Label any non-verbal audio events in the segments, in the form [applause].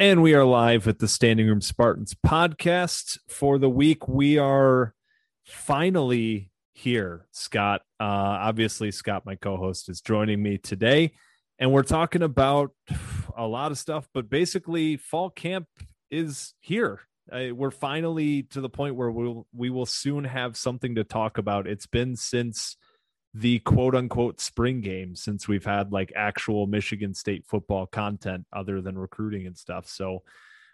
And we are live at the Standing Room Spartans podcast for the week. We are finally here, Scott. Uh, obviously, Scott, my co host, is joining me today. And we're talking about a lot of stuff, but basically, fall camp is here. Uh, we're finally to the point where we'll, we will soon have something to talk about. It's been since the quote unquote spring game since we've had like actual Michigan State football content other than recruiting and stuff. So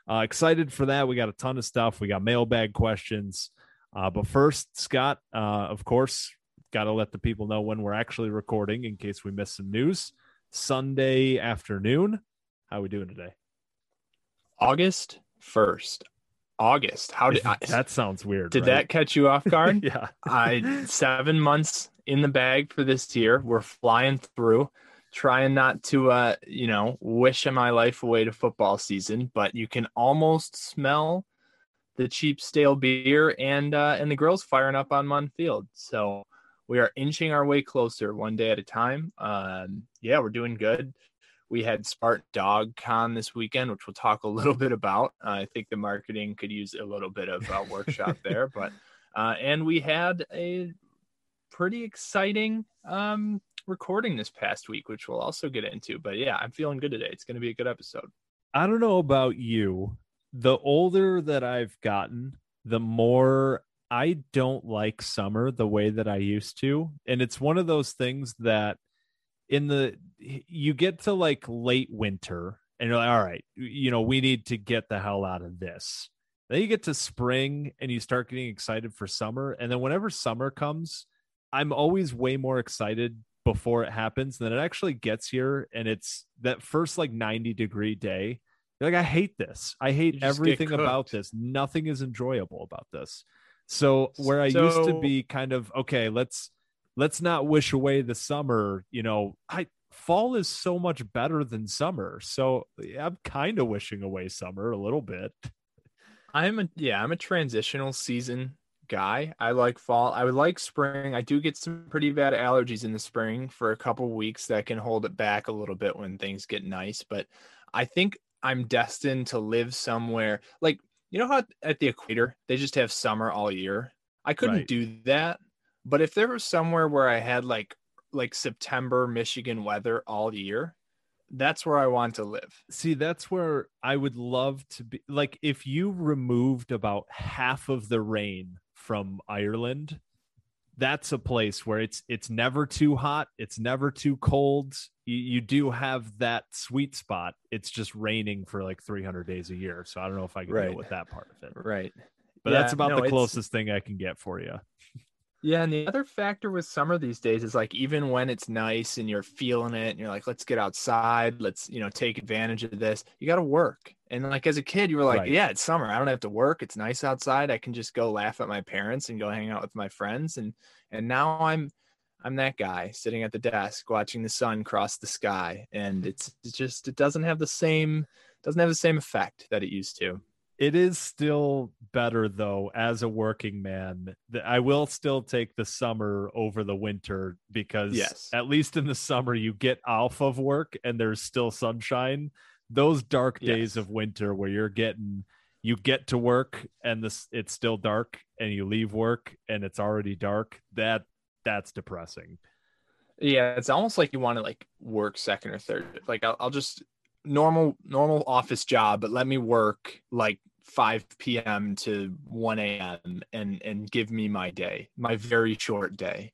uh, excited for that. We got a ton of stuff. We got mailbag questions. Uh, but first, Scott, uh, of course, got to let the people know when we're actually recording in case we miss some news. Sunday afternoon. How are we doing today? August 1st. August. How did [laughs] I, that sounds weird? did right? that catch you off guard? [laughs] yeah. I seven months in the bag for this year. We're flying through, trying not to uh, you know, wish my life away to football season, but you can almost smell the cheap stale beer and uh and the girls firing up on Munn Field. So we are inching our way closer one day at a time. Um yeah, we're doing good. We had Spartan Dawg Con this weekend, which we'll talk a little bit about. Uh, I think the marketing could use a little bit of workshop there, but uh, and we had a pretty exciting um, recording this past week, which we'll also get into. But yeah, I'm feeling good today. It's going to be a good episode. I don't know about you. The older that I've gotten, the more I don't like summer the way that I used to. And it's one of those things that in the you get to like late winter and you're like, all right, you know, we need to get the hell out of this. Then you get to spring and you start getting excited for summer. And then whenever summer comes, I'm always way more excited before it happens than it actually gets here. And it's that first like 90 degree day. Like, I hate this. I hate You just get everything about this. Nothing is enjoyable about this. So where I used to be kind of okay, let's let's not wish away the summer. You know, I fall is so much better than summer. So yeah, I'm kind of wishing away summer a little bit. I'm a yeah, I'm a transitional season guy. I like fall. I would like spring. I do get some pretty bad allergies in the spring for a couple weeks that can hold it back a little bit when things get nice, but I think I'm destined to live somewhere like you know how at the equator they just have summer all year. I couldn't Right. do that, but if there was somewhere where I had like like September Michigan weather all year, that's where I want to live. See, that's where I would love to be. Like, if you removed about half of the rain from Ireland, that's a place where it's it's never too hot, it's never too cold. You, you do have that sweet spot. It's just raining for like 300 days a year. So I don't know if I can Right. deal with that part of it. Right. But Yeah, that's about no, the closest thing I can get for you. Yeah, and the other factor with summer these days is like even when it's nice and you're feeling it and you're like, let's get outside, let's, you know, take advantage of this, you gotta work. And like as a kid, you were like, Right. Yeah, it's summer. I don't have to work. It's nice outside. I can just go laugh at my parents and go hang out with my friends. And and now I'm I'm that guy sitting at the desk watching the sun cross the sky. And it's, it's just it doesn't have the same doesn't have the same effect that it used to. It is still better though as a working man. that I will still take the summer over the winter because Yes. at least in the summer you get off of work and there's still sunshine. Those dark days Yes. of winter where you're getting you get to work and this it's still dark and you leave work and it's already dark that that's depressing Yeah, it's almost like you want to like work second or third. Like I'll, I'll just normal normal office job, but let me work like 5 p.m. to 1 a.m. and and give me my day, my very short day.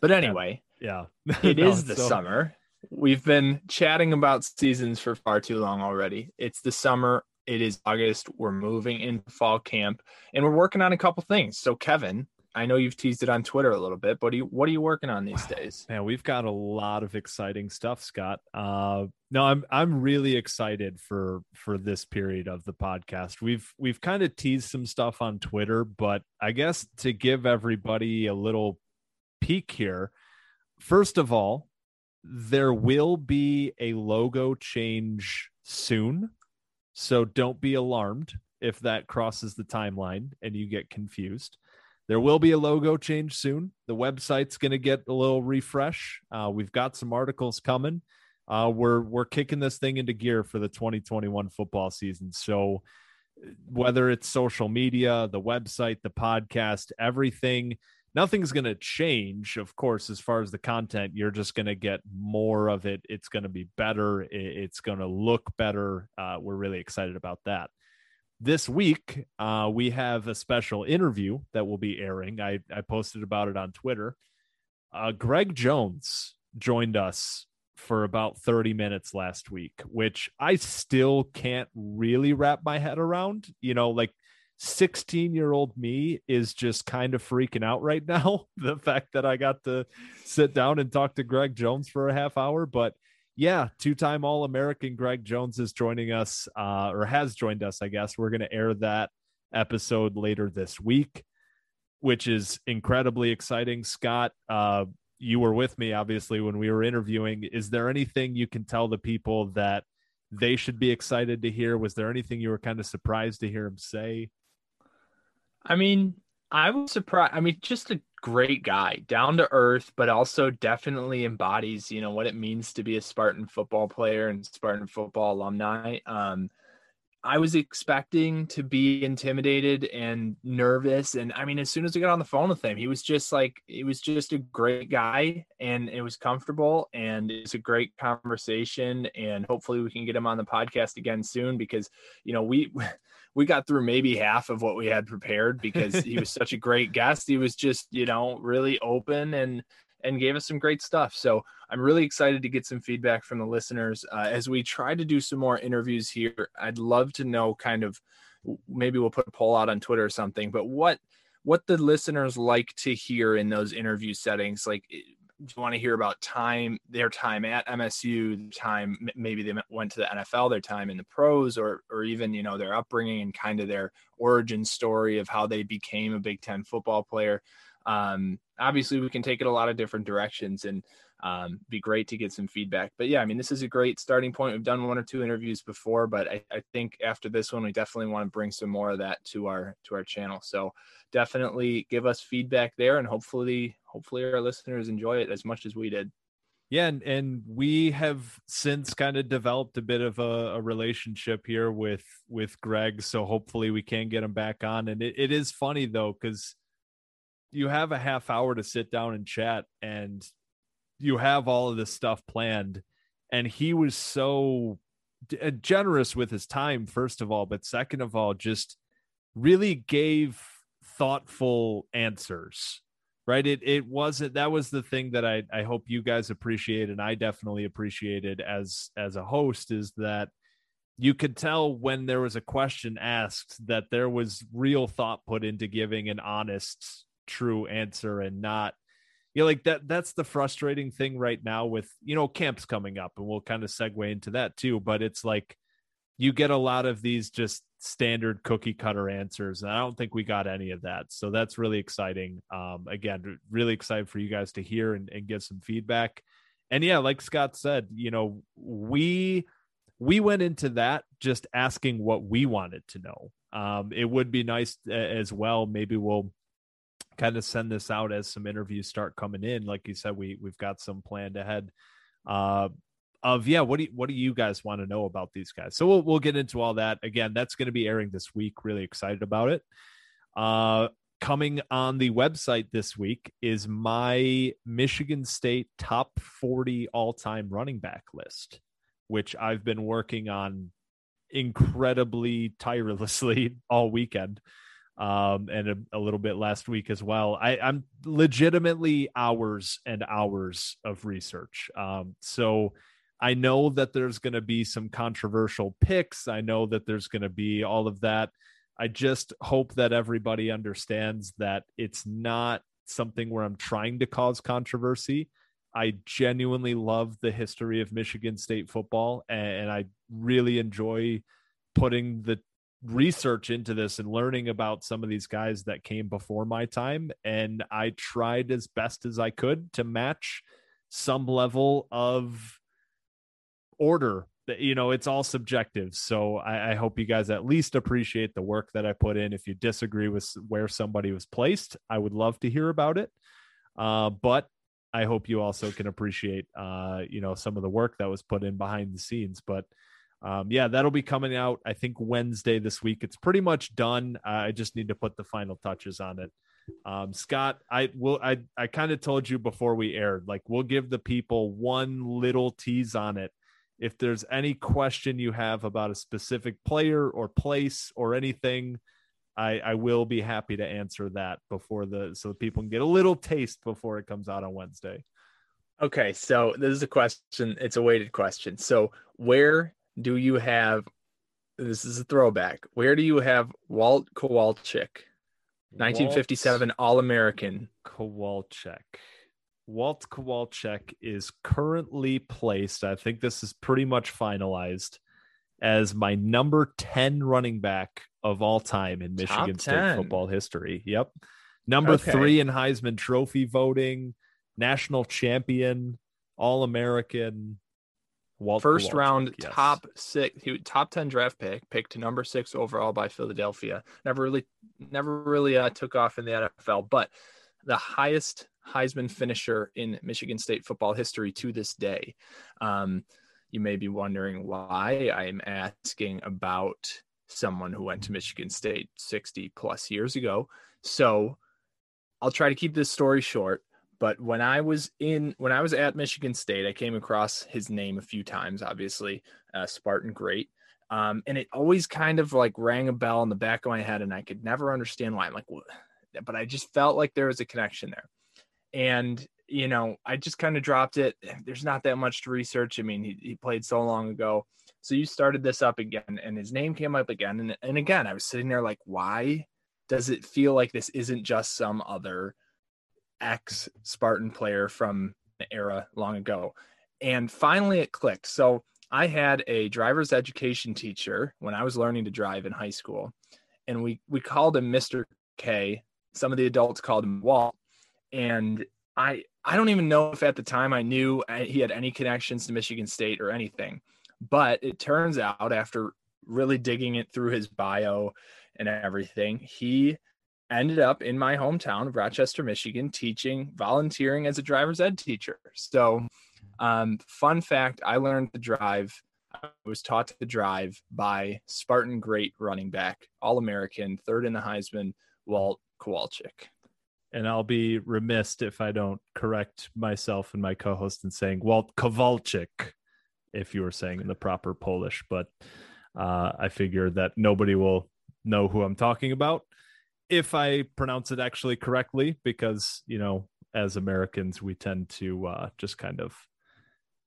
But anyway, yeah [laughs] it No, is the so- summer. We've been chatting about seasons for far too long already. It's the summer. It is August. We're moving into fall camp, and we're working on a couple things. So, Kevin, I know you've teased it on Twitter a little bit, but you, what are you working on these days? [sighs] Man, we've got a lot of exciting stuff, Scott. Uh, no, I'm I'm really excited for for this period of the podcast. We've we've kind of teased some stuff on Twitter, but I guess to give everybody a little peek here, first of all, there will be a logo change soon, so don't be alarmed if that crosses the timeline and you get confused. There will be a logo change soon. The website's going to get a little refresh. Uh, we've got some articles coming. Uh, we're we're kicking this thing into gear for the 2021 football season. So whether it's social media, the website, the podcast, everything, nothing's going to change. Of course, as far as the content, you're just going to get more of it. It's going to be better. It's going to look better. Uh, we're really excited about that this week uh, we have a special interview that will be airing. I, I posted about it on twitter. Uh, greg jones joined us for about 30 minutes last week which i still can't really wrap my head around. You know like 16 year old me is just kind of freaking out right [laughs] now the fact that i got to sit down and talk to greg jones for a half hour but yeah, two-time All-American Greg Jones is joining us, uh, or has joined us. I guess we're going to air that episode later this week, which is incredibly exciting. Scott, uh, you were with me obviously when we were interviewing. Is there anything you can tell the people that they should be excited to hear? Was there anything you were kind of surprised to hear him say? I mean, I was surprised. I mean, just a great guy, down to earth, but also definitely embodies, you know, what it means to be a Spartan football player and Spartan football alumni. Um, I was expecting to be intimidated and nervous. And I mean, as soon as I got on the phone with him, he was just like, he was just a great guy and it was comfortable and it's a great conversation. And hopefully we can get him on the podcast again soon because, you know, we, we got through maybe half of what we had prepared because he was [laughs] such a great guest. He was just, you know, really open and, and gave us some great stuff. So I'm really excited to get some feedback from the listeners uh, as we try to do some more interviews here. I'd love to know kind of maybe we'll put a poll out on Twitter or something, but what what the listeners like to hear in those interview settings. Like, do you want to hear about time, their time at MSU, the time maybe they went to the NFL, their time in the pros, or or even you know their upbringing and kind of their origin story of how they became a Big Ten football player? Um, obviously we can take it a lot of different directions and um, be great to get some feedback. But yeah, I mean, this is a great starting point. We've done one or two interviews before, but I, I think after this one, we definitely want to bring some more of that to our to our channel. So definitely give us feedback there, and hopefully, hopefully our listeners enjoy it as much as we did. Yeah, and, and we have since kind of developed a bit of a, a relationship here with with Greg. So hopefully we can get him back on. And it, it is funny though, because you have a half hour to sit down and chat and you have all of this stuff planned. And he was so d- uh, generous with his time first of all but second of all just really gave thoughtful answers right? It it wasn't that was the thing that i i hope you guys appreciate and i definitely appreciated as as a host is that you could tell when there was a question asked that there was real thought put into giving an honest true answer and not you know like that that's the frustrating thing right now with you know camps coming up and we'll kind of segue into that too but it's like you get a lot of these just standard cookie cutter answers and i don't think we got any of that. So that's really exciting. Um again really excited for you guys to hear and, and give some feedback. And yeah like scott said you know we we went into that just asking what we wanted to know. Um it would be nice as well maybe we'll kind of send this out as some interviews start coming in like you said we we've got some planned ahead uh of yeah, what do you, what do you guys want to know about these guys? So we'll we'll get into all that again. That's going to be airing this week. Really excited about it. Uh, coming on the website this week is my Michigan State top 40 all time running back list, which I've been working on incredibly tirelessly [laughs] all weekend um, and a, a, little bit last week as well. I, I'm legitimately hours and hours of research. Um, so I know that there's going to be some controversial picks. I know that there's going to be all of that. I just hope that everybody understands that it's not something where I'm trying to cause controversy. I genuinely love the history of Michigan State football, and I really enjoy putting the research into this and learning about some of these guys that came before my time. And I tried as best as I could to match some level of order. You know it's all subjective. So I, I, hope you guys at least appreciate the work that i put in. If you disagree with where somebody was placed i would love to hear about it. Uh, but i hope you also can appreciate uh, you know some of the work that was put in behind the scenes. But um, yeah that'll be coming out i think wednesday this week it's pretty much done i just need to put the final touches on it um, scott i will i i kind of told you before we aired like we'll give the people one little tease on it if there's any question you have about a specific player or place or anything, I, I will be happy to answer that before the so people can get a little taste before it comes out on Wednesday. Okay, so this is a question. It's a weighted question. So where do you have? This is a throwback. Where do you have Walt Kowalczyk, 1957 All American? Kowalczyk. Walt Kowalczyk is currently placed, I think this is pretty much finalized, as my number 10 running back of all time in Michigan State football history. Yep. Number okay. three in Heisman Trophy voting, national champion, All American. Walt First round yes. top six, top 10 draft pick, picked number six overall by Philadelphia. Never really, never really uh, took off in the NFL, but the highest Heisman finisher in Michigan State football history to this day. Um, you may be wondering why I'm asking about someone who went to Michigan State 60 plus years ago. So I'll try to keep this story short. But when I was in, when I was at Michigan State, I came across his name a few times, obviously, uh, Spartan Great. Um, and it always kind of like rang a bell in the back of my head, and I could never understand why. I'm like, what? but I just felt like there was a connection there and you know i just kind of dropped it there's not that much to research i mean he, he played so long ago so you started this up again and his name came up again and, and again i was sitting there like why does it feel like this isn't just some other ex spartan player from the era long ago. And finally it clicked. So i had a driver's education teacher when i was learning to drive in high school. And we we called him mr k. Some of the adults called him walt. And I I don't even know if at the time I knew he had any connections to Michigan State or anything. But it turns out after really digging it through his bio and everything, he ended up in my hometown of Rochester, Michigan, teaching, volunteering as a driver's ed teacher. So, um, fun fact I learned to drive, I was taught to drive by Spartan great running back, All American, third in the Heisman, Walt Kowalczyk and I'll be remiss if I don't correct myself and my co-host in saying Walt Kowalczyk, if you were saying in the proper Polish. But uh, I figure that nobody will know who I'm talking about if I pronounce it actually correctly, because you know, as Americans, we tend to uh, just kind of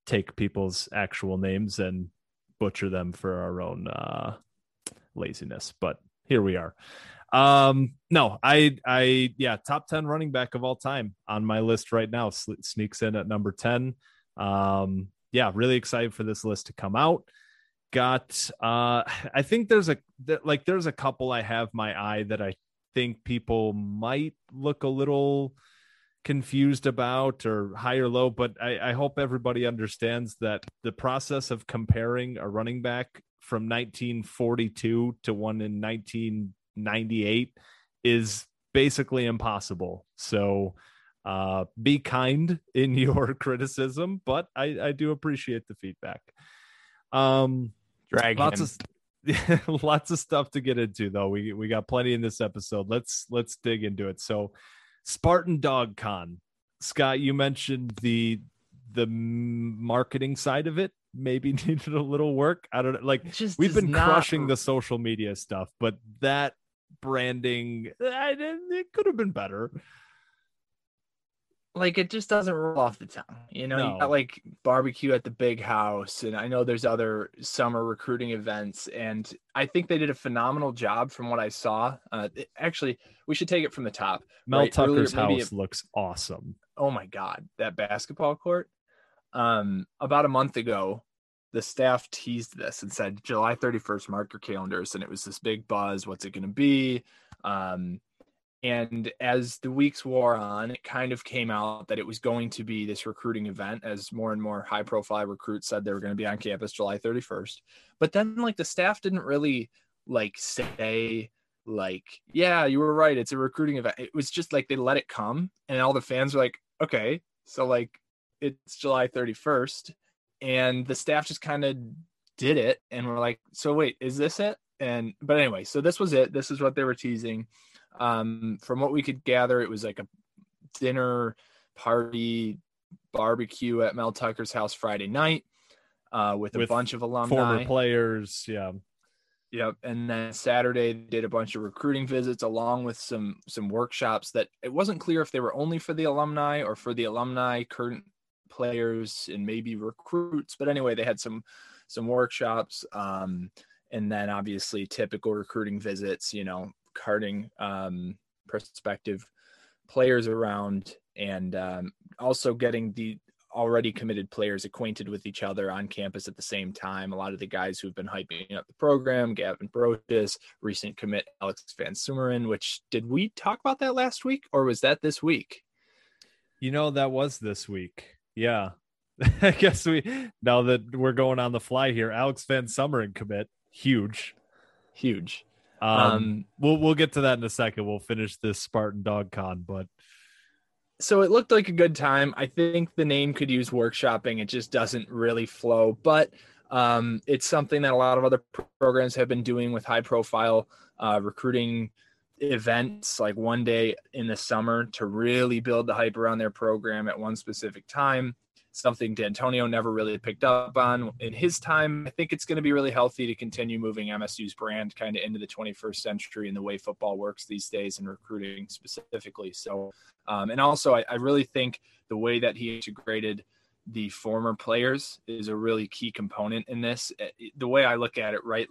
take people's actual names and butcher them for our own uh, laziness. But here we are. Um, no, I, I, yeah, top 10 running back of all time on my list right now. Sneaks in at number 10. Um, yeah, really excited for this list to come out. Got, uh, I think there's a, like, there's a couple I have my eye that I think people might look a little confused about or high or low, but I, I hope everybody understands that the process of comparing a running back from 1942 to one in 1998 is basically impossible. So Uh, be kind in [laughs] your criticism, but I, I do appreciate the feedback. Um, Drag lots him. of [laughs] lots of stuff to get into though. We we got plenty in this episode. Let's let's dig into it. So, Spartan Dawg Con. Scott, you mentioned the the marketing side of it maybe [laughs] needed a little work. I don't know. Like just we've been not- crushing the social media stuff, but that branding, eh, I, didn't- it could have been better. Like it just doesn't roll off the tongue. You know, No. you got like barbecue at the big house, and I know there's other summer recruiting events, and I think they did a phenomenal job from what I saw. Uh, it- actually, we should take it from the top. Mel Right, Tucker's maybe house looks awesome. oh my god that basketball court um about a month ago the staff teased this and said july 31st mark your calendars and it was this big buzz what's it going to be um and as the weeks wore on it kind of came out that it was going to be this recruiting event as more and more high profile recruits said they were going to be on campus july 31st but then like the staff didn't really like say like yeah you were right it's a recruiting event. It was just like they let it come and all the fans were like okay so like it's july 31st and the staff just kind of did it and we're like so wait is this it? And but anyway so this was it. This is what they were teasing um from what we could gather it was like a dinner party barbecue at mel tucker's house friday night uh with, a With bunch of alumni Former players, yeah. Yep. And then Saturday they did a bunch of recruiting visits along with some some workshops that it wasn't clear if they were only for the alumni or for the alumni, current players, and maybe recruits. But anyway, they had some some workshops. Um, and then obviously typical recruiting visits, you know, carting um prospective players around and um, also getting the already committed players acquainted with each other on campus at the same time. A lot of the guys who've been hyping up the program, Gavin Brochus, recent commit Alex Van Sumeren, which did we talk about that last week or was that this week? You know, that was this week. Yeah. [laughs] I guess we now that we're going on the fly here, Alex Van Sumeren commit, huge. Huge. Um, Um, we'll we'll get to that in a second. We'll finish this Spartan Dawg Con, but so it looked like a good time. I think the name could use workshopping. It just doesn't really flow, but um, it's something that a lot of other programs have been doing with high profile uh, recruiting events, like one day in the summer to really build the hype around their program at one specific time. Something D'Antonio never really picked up on in his time. I think it's going to be really healthy to continue moving MSU's brand kind of into the 21st century and the way football works these days and recruiting specifically. So, um, and also, I, I really think the way that he integrated the former players is a really key component in this. Uh, The way I look at it, right?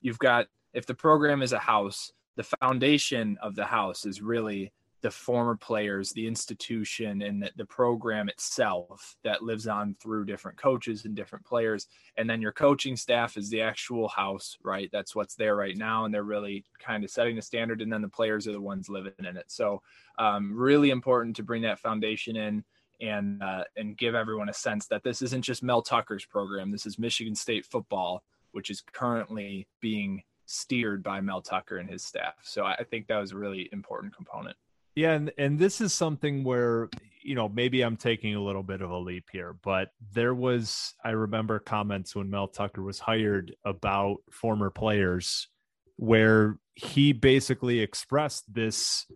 You've got, if the program is a house, the foundation of the house is really the former players, the institution, and the, the program itself that lives on through different coaches and different players. And then your coaching staff is the actual house, right? That's what's there right now. And they're really kind of setting the standard. And then the players are the ones living in it. So, um, really important to bring that foundation in and uh, and give everyone a sense that this isn't just Mel Tucker's program. This is Michigan State football, which is currently being steered by Mel Tucker and his staff. So I I think that was a really important component. Yeah, and and this is something where you know maybe I'm taking a little bit of a leap here, but there was I remember comments when Mel Tucker was hired about former players where he basically expressed this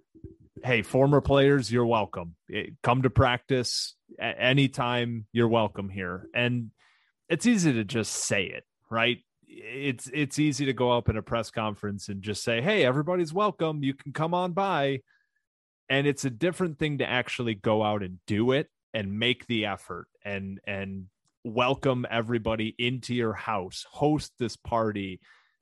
hey former players you're welcome. Eh, come to practice anytime you're welcome here. And it's easy to just say it right? It's it's easy to go up in a press conference and just say hey everybody's welcome. You can come on by and it's a different thing to actually go out and do it and make the effort and and welcome everybody into your house host this party.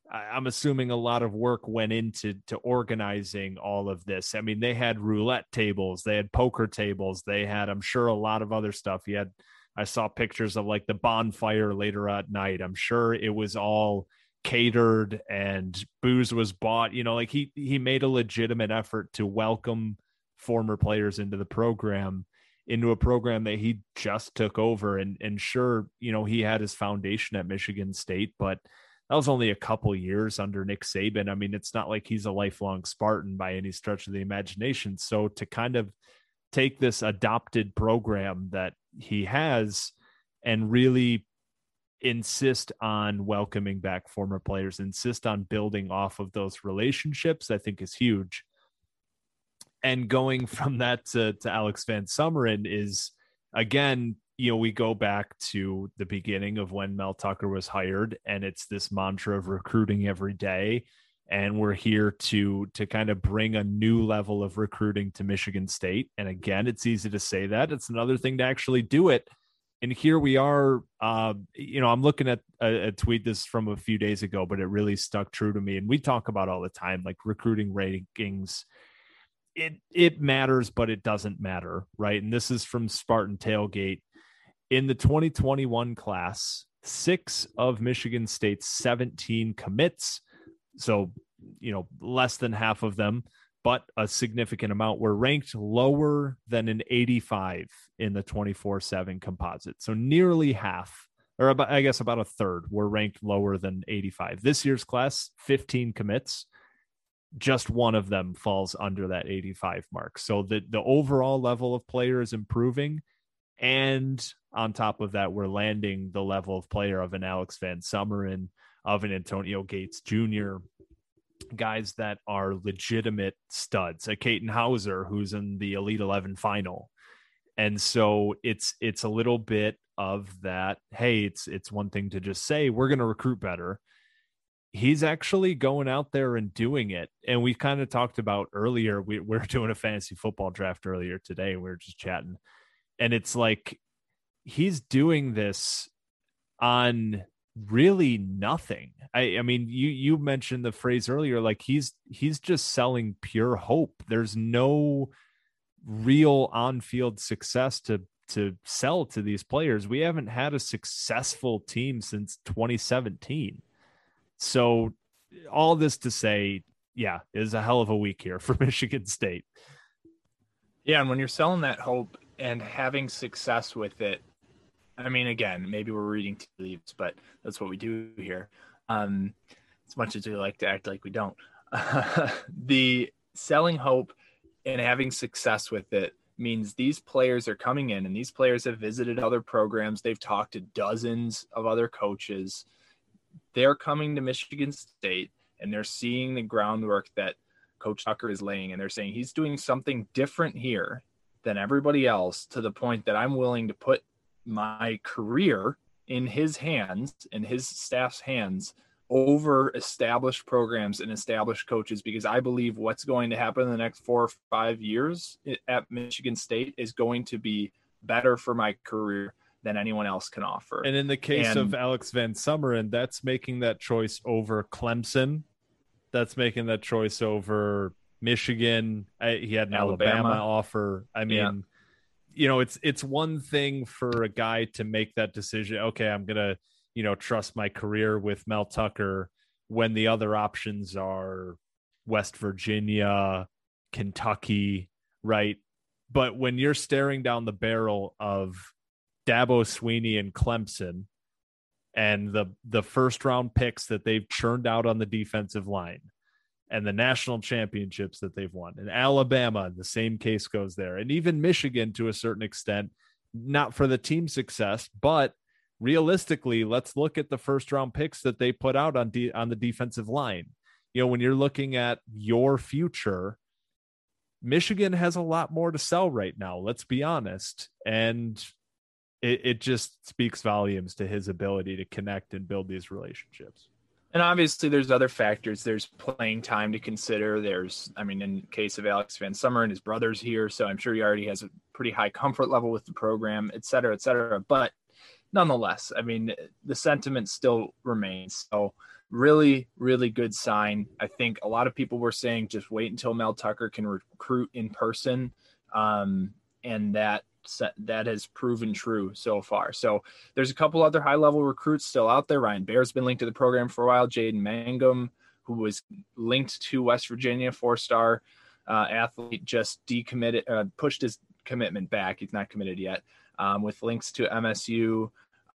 I'm assuming a lot of work went into to organizing all of this. I mean they had roulette tables they had poker tables they had i'm sure a lot of other stuff. You had i saw pictures of like the bonfire later at night. I'm sure it was all catered and booze was bought. You know like he he made a legitimate effort to welcome former players into the program into a program that he just took over. And and sure you know he had his foundation at Michigan State but that was only a couple years under Nick Saban. I mean it's not like he's a lifelong Spartan by any stretch of the imagination. So to kind of take this adopted program that he has and really insist on welcoming back former players, insist on building off of those relationships, I think is huge. And going from that to, to Alex Van Sumeren is again, you know, we go back to the beginning of when Mel Tucker was hired, and it's this mantra of recruiting every day. And we're here to to kind of bring a new level of recruiting to Michigan State. And again, it's easy to say that. It's another thing to actually do it and here we are uh, you know i'm looking at a, a, tweet this from a few days ago but it really stuck true to me and we talk about all the time like recruiting rankings it it matters but it doesn't matter right and this is from spartan tailgate in the 2021 class six of michigan state's 17 commits so you know less than half of them but a significant amount were ranked lower than an 85 in the 24 7 composite. So nearly half, or about, I guess about a third, were ranked lower than 85. This year's class, 15 commits. Just one of them falls under that 85 mark. So the, the overall level of player is improving. And on top of that, we're landing the level of player of an Alex Van Sumeren, of an Antonio Gates Jr., guys that are legitimate studs. A Katin Houser who's in the Elite Eleven final, and so it's it's a little bit of that. Hey, it's it's one thing to just say we're going to recruit better. He's actually going out there and doing it, and we kind of talked about earlier. We, we're [laughs] doing a fantasy football draft earlier today. We were just chatting, and it's like he's doing this on really nothing. I, I mean, you you mentioned the phrase earlier, like he's he's just selling pure hope. There's no real on-field success to to sell to these players. We haven't had a successful team since 2017. So all this to say, yeah, is a hell of a week here for [laughs] Michigan State. Yeah, and when you're selling that hope and having success with it, I mean, again, maybe we're reading tea leaves, but that's what we do here. Um, as much as we like to act like we don't. [laughs] the selling hope and having success with it means these players are coming in and these players have visited other programs. They've talked to dozens of other coaches. They're coming to Michigan State and they're seeing the groundwork that Coach Tucker is laying. And they're saying he's doing something different here than everybody else to the point that I'm willing to put my career in his hands in his staff's hands over established programs and established coaches because I believe what's going to happen in the next four or five years at Michigan State is going to be better for my career than anyone else can offer. And in the case and, of Alex Van Sumeren, that's making that choice over Clemson. That's making that choice over Michigan. I, he had an Alabama, Alabama offer. I mean, yeah you know, it's it's one thing for a guy to make that decision. Okay, I'm gonna, you know, trust my career with Mel Tucker when the other options are West Virginia, Kentucky, right? But when you're staring down the barrel of Dabo Swinney and Clemson and the the first round picks that they've churned out on the defensive line, and the national championships that they've won. And Alabama, the same case goes there. And even Michigan to a certain extent, not for the team success, but realistically, let's look at the first round picks that they put out on de- on the defensive line. You know, when you're looking at your future, Michigan has a lot more to sell right now, let's be honest. And it, it just speaks volumes to his ability to connect and build these relationships. And obviously, there's other factors. There's playing time to consider. There's, I mean, in case of Alex Van Summer and his brother's here, so I'm sure he already has a pretty high comfort level with the program, et cetera, et cetera. But nonetheless, I mean, the sentiment still remains. So, really, really good sign. I think a lot of people were saying just wait until Mel Tucker can recruit in person, um, and that that has proven true so far. So there's a couple other high level recruits still out there. Ryan Baer's been linked to the program for a while. Jaden Mangham, who was linked to West Virginia, four star uh, athlete, just decommitted, uh, pushed his commitment back. He's not committed yet. Um, with links to MSU.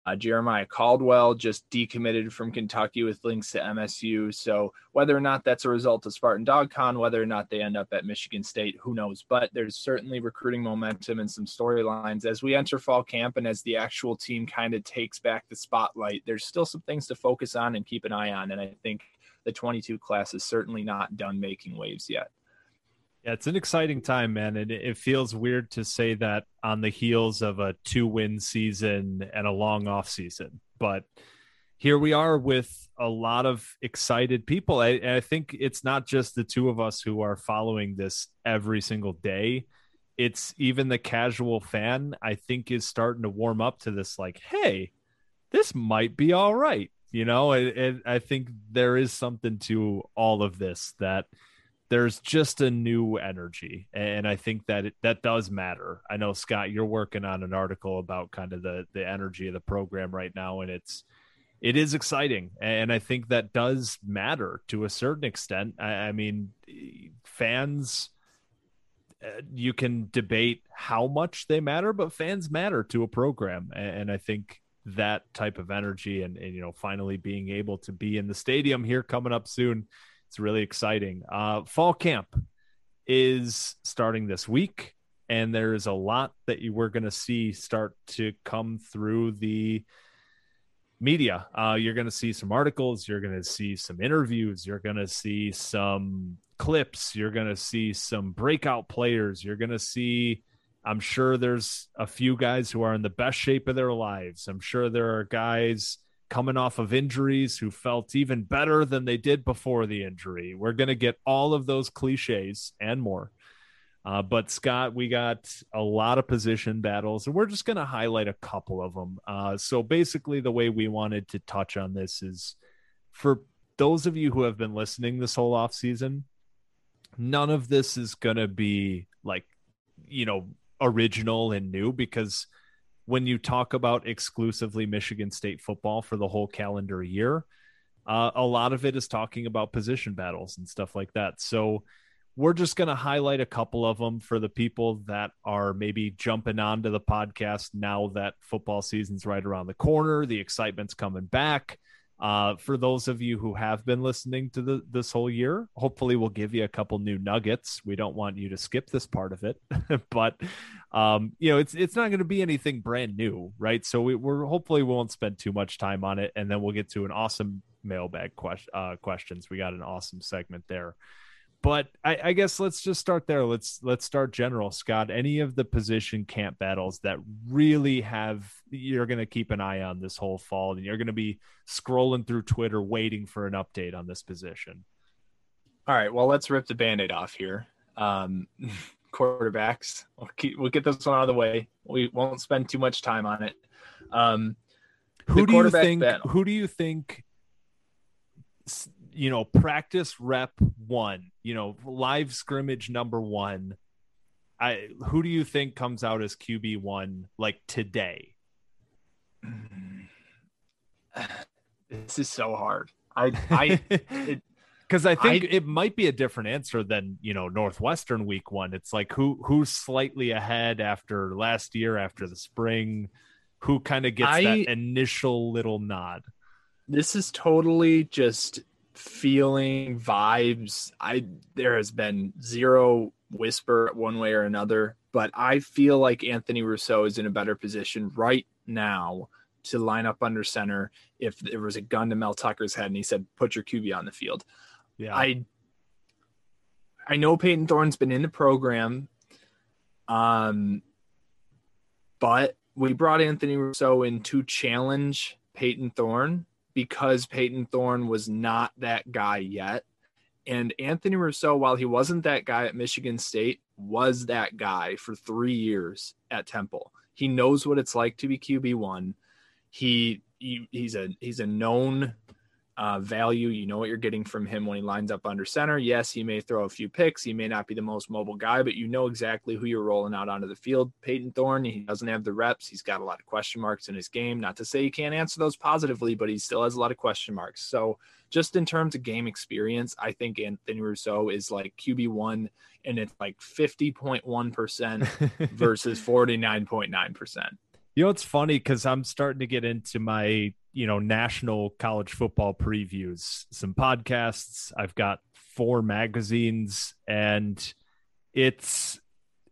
Uh, Jeremiah Caldwell just decommitted from Kentucky with links to MSU. So whether or not that's a result of Spartan DawgCon, whether or not they end up at Michigan State, who knows? But there's certainly recruiting momentum and some storylines as we enter fall camp and as the actual team kind of takes back the spotlight. There's still some things to focus on and keep an eye on. And I think the 22 class is certainly not done making waves yet. Yeah, it's an exciting time, man. And it feels weird to say that on the heels of a two win season and a long off season. But here we are with a lot of excited people. I, I think it's not just the two of us who are following this every single day. It's even the casual fan, I think, is starting to warm up to this, like, hey, this might be all right. You know, and I think there is something to all of this that – there's just a new energy and i think that it, that does matter. I know scott you're working on an article about kind of the the energy of the program right now and it's it is exciting and i think that does matter to a certain extent. I, I mean fans uh, you can debate how much they matter but fans matter to a program and, and i think that type of energy and, and you know finally being able to be in the stadium here coming up soon it's really exciting. Uh, fall camp is starting this week, and there is a lot that you were going to see start to come through the media. Uh, you're going to see some articles, you're going to see some interviews, you're going to see some clips, you're going to see some breakout players, you're going to see. I'm sure there's a few guys who are in the best shape of their lives. I'm sure there are guys coming off of injuries who felt even better than they did before the injury. We're going to get all of those cliches and more. Uh, but Scott, we got a lot of position battles, and we're just going to highlight a couple of them. Uh, so basically, the way we wanted to touch on this is for those of you who have been listening this whole off season, none of this is going to be like, you know, original and new because – when you talk about exclusively Michigan State football for the whole calendar year. Uh, a lot of it is talking about position battles and stuff like that. So we're just going to highlight a couple of them for the people that are maybe jumping onto the podcast now that football season's right around the corner. The excitement's coming back. Uh, for those of you who have been listening to the, this whole year, hopefully we'll give you a couple new nuggets. We don't want you to skip this part of it, [laughs] but um, you know, it's it's not going to be anything brand new, right? So we, we're hopefully we won't spend too much time on it, and then we'll get to an awesome mailbag question uh, questions. We got an awesome segment there but I, I, guess let's just start there. Let's let's start general, Scott. Any of the position camp battles that really have you're going to keep an eye on this whole fall, and you're going to be scrolling through Twitter waiting for an update on this position. All right, well, let's rip the band-aid off here. Um, [laughs] quarterbacks. We'll, keep, we'll get this one out of the way. We won't spend too much time on it. Um, who do you think? Battle. Who do you think? You know, practice rep one you know, live scrimmage number one. I who do you think comes out as QB one like today? [sighs] This is so hard. I I [laughs] because I think I, it might be a different answer than you know Northwestern week one. It's like who who's slightly ahead after last year after the spring, who kind of gets I, that initial little nod. This is totally just feeling vibes. I there has been zero whisper one way or another but i feel like anthony russo is in a better position right now to line up under center if there was a gun to mel tucker's head and he said put your qb on the field. Yeah. I i know payton thorne's been in the program um but we brought anthony russo in to challenge payton thorne because Payton Thorne was not that guy yet. And Anthony Russo, while he wasn't that guy at Michigan State, was that guy for three years at Temple. He knows what it's like to be QB one. He, he he's a he's a known uh, value. You know what you're getting from him when he lines up under center. Yes, he may throw a few picks. He may not be the most mobile guy, but you know exactly who you're rolling out onto the field. Payton Thorne, he doesn't have the reps. He's got a lot of question marks in his game. Not to say he can't answer those positively, but he still has a lot of question marks. So, just in terms of game experience, I think Anthony Russo is like QB1 and it's like 50.1% [laughs] versus 49.9%. You know, it's funny because I'm starting to get into my, you know, national college football previews, some podcasts. I've got four magazines, and it's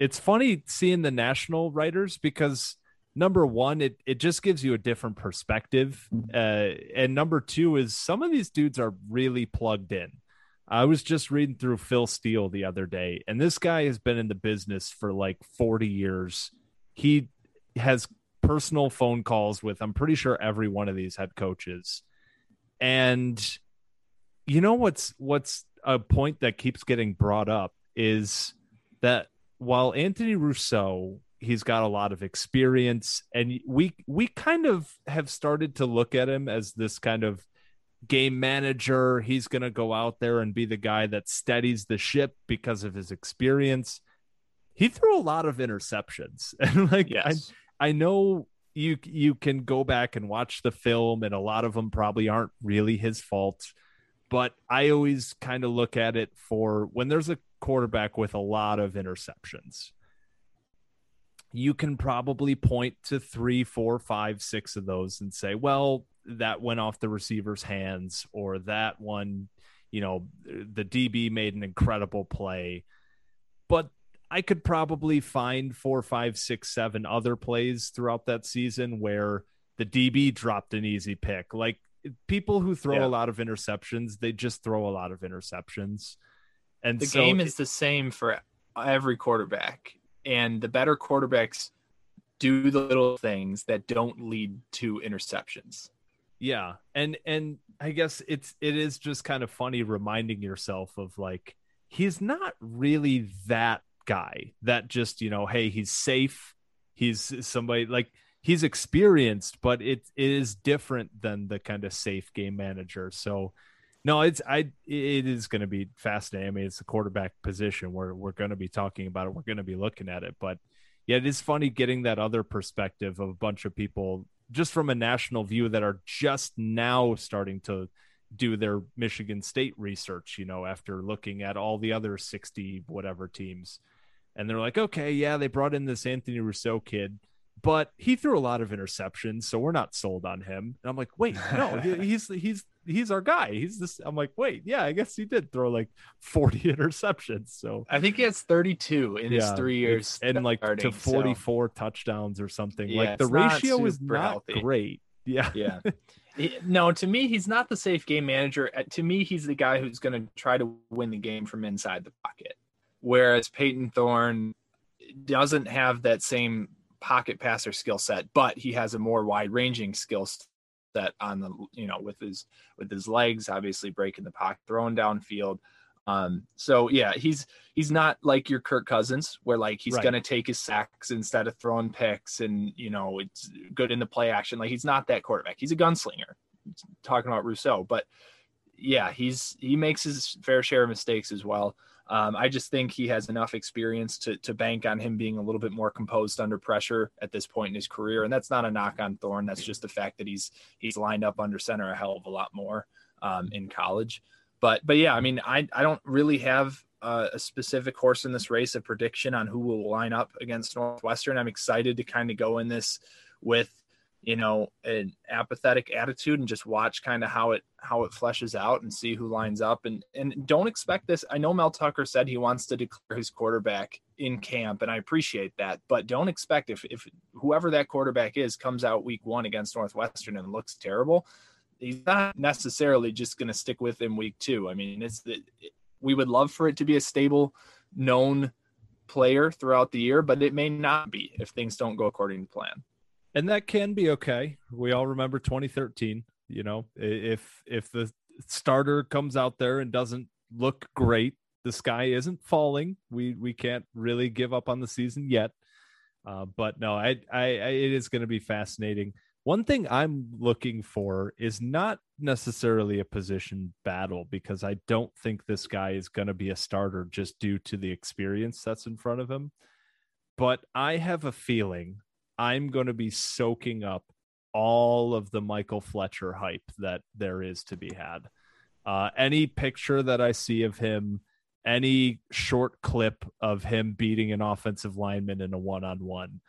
it's funny seeing the national writers because number one, it it just gives you a different perspective, uh, and number two is some of these dudes are really plugged in. I was just reading through Phil Steele the other day, and this guy has been in the business for like 40 years. He has personal phone calls with, I'm pretty sure, every one of these head coaches. And you know what's what's a point that keeps getting brought up is that while Anthony Russo he's got a lot of experience and we we kind of have started to look at him as this kind of game manager he's going to go out there and be the guy that steadies the ship because of his experience he threw a lot of interceptions [laughs] and like yes. I, know you you can go back and watch the film and a lot of them probably aren't really his fault but i always kind of look at it for when there's a quarterback with a lot of interceptions you can probably point to three, four, five, six of those and say, well, that went off the receiver's hands, or that one, you know, the DB made an incredible play. But I could probably find four, five, six, seven other plays throughout that season where the DB dropped an easy pick. Like people who throw yeah. a lot of interceptions, they just throw a lot of interceptions. And the so game is the same for every quarterback and the better quarterbacks do the little things that don't lead to interceptions. Yeah. And and I guess it's it is just kind of funny reminding yourself of like he's not really that guy that just, you know, hey, he's safe. He's somebody like he's experienced, but it, it is different than the kind of safe game manager. So no, it's I. It is going to be fascinating. I mean, it's the quarterback position. We're we're going to be talking about it. We're going to be looking at it. But yeah, it is funny getting that other perspective of a bunch of people just from a national view that are just now starting to do their Michigan State research. You know, after looking at all the other sixty whatever teams, and they're like, okay, yeah, they brought in this Anthony Russo kid but he threw a lot of interceptions, so we're not sold on him. And I'm like, wait, no, [laughs] he's he's he's our guy. He's this. I'm like, wait, yeah, I guess he did throw like 40 [laughs] interceptions. So I think he has 32 in yeah, his three years and like starting, to 44 so. touchdowns or something. Yeah, like the ratio is not healthy. great. Yeah, yeah. [laughs] no, to me, he's not the safe game manager. Uh, to me, he's the guy who's going to try to win the game from inside the pocket. Whereas Payton Thorne doesn't have that same pocket passer skill set, but he has a more wide ranging skill set on the you know with his with his legs, obviously breaking the pocket, throwing downfield. Um, so yeah, he's he's not like your Kirk Cousins, where like he's right. gonna take his sacks instead of throwing picks, and you know it's good in the play action. Like he's not that quarterback. He's a gunslinger. Talking about Russo, but yeah, he's he makes his fair share of mistakes as well. Um, I just think he has enough experience to to bank on him being a little bit more composed under pressure at this point in his career, and that's not a knock on Thorne. That's just the fact that he's he's lined up under center a hell of a lot more um, in college. But but yeah, I mean, I I don't really have uh, a specific horse in this race, a prediction on who will line up against Northwestern. I'm excited to kind of go in this with you know an apathetic attitude and just watch kind of how it how it fleshes out and see who lines up. And and don't expect this i know mel tucker said he wants to declare his quarterback in camp and i appreciate that but don't expect if if whoever that quarterback is comes out week one against northwestern and looks terrible he's not necessarily just going to stick with him week two. I mean it's the, we would love for it to be a stable known player throughout the year but it may not be if things don't go according to plan and that can be okay. We all remember 2013. You know, if if the starter comes out there and doesn't look great, the sky isn't falling. We we can't really give up on the season yet. Uh, but no, I, I, I it is going to be fascinating. One thing I'm looking for is not necessarily a position battle because I don't think this guy is going to be a starter just due to the experience that's in front of him. But I have a feeling I'm going to be soaking up all of the Michael Fletcher hype that there is to be had. Uh, any picture that I see of him, any short clip of him beating an offensive lineman in a one on one,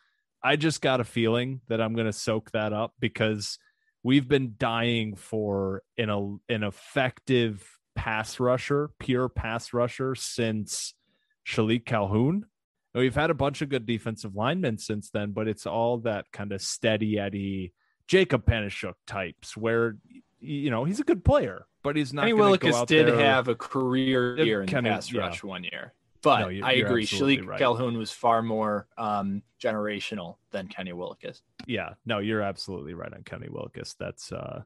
I just got a feeling that I'm going to soak that up because we've been dying for an an effective pass rusher, pure pass rusher since Shilique Calhoun. We've had a bunch of good defensive linemen since then, but it's all that kind of steady Eddie Jacob Panasiuk types where you know he's a good player, but he's not. Kenny Willekes did there. have a career year in Kenny, pass rush yeah. one year, but no, I agree. Shilique right. Calhoun was far more um, generational than Kenny Willekes. Yeah, no, you're absolutely right on Kenny Willekes. That's uh,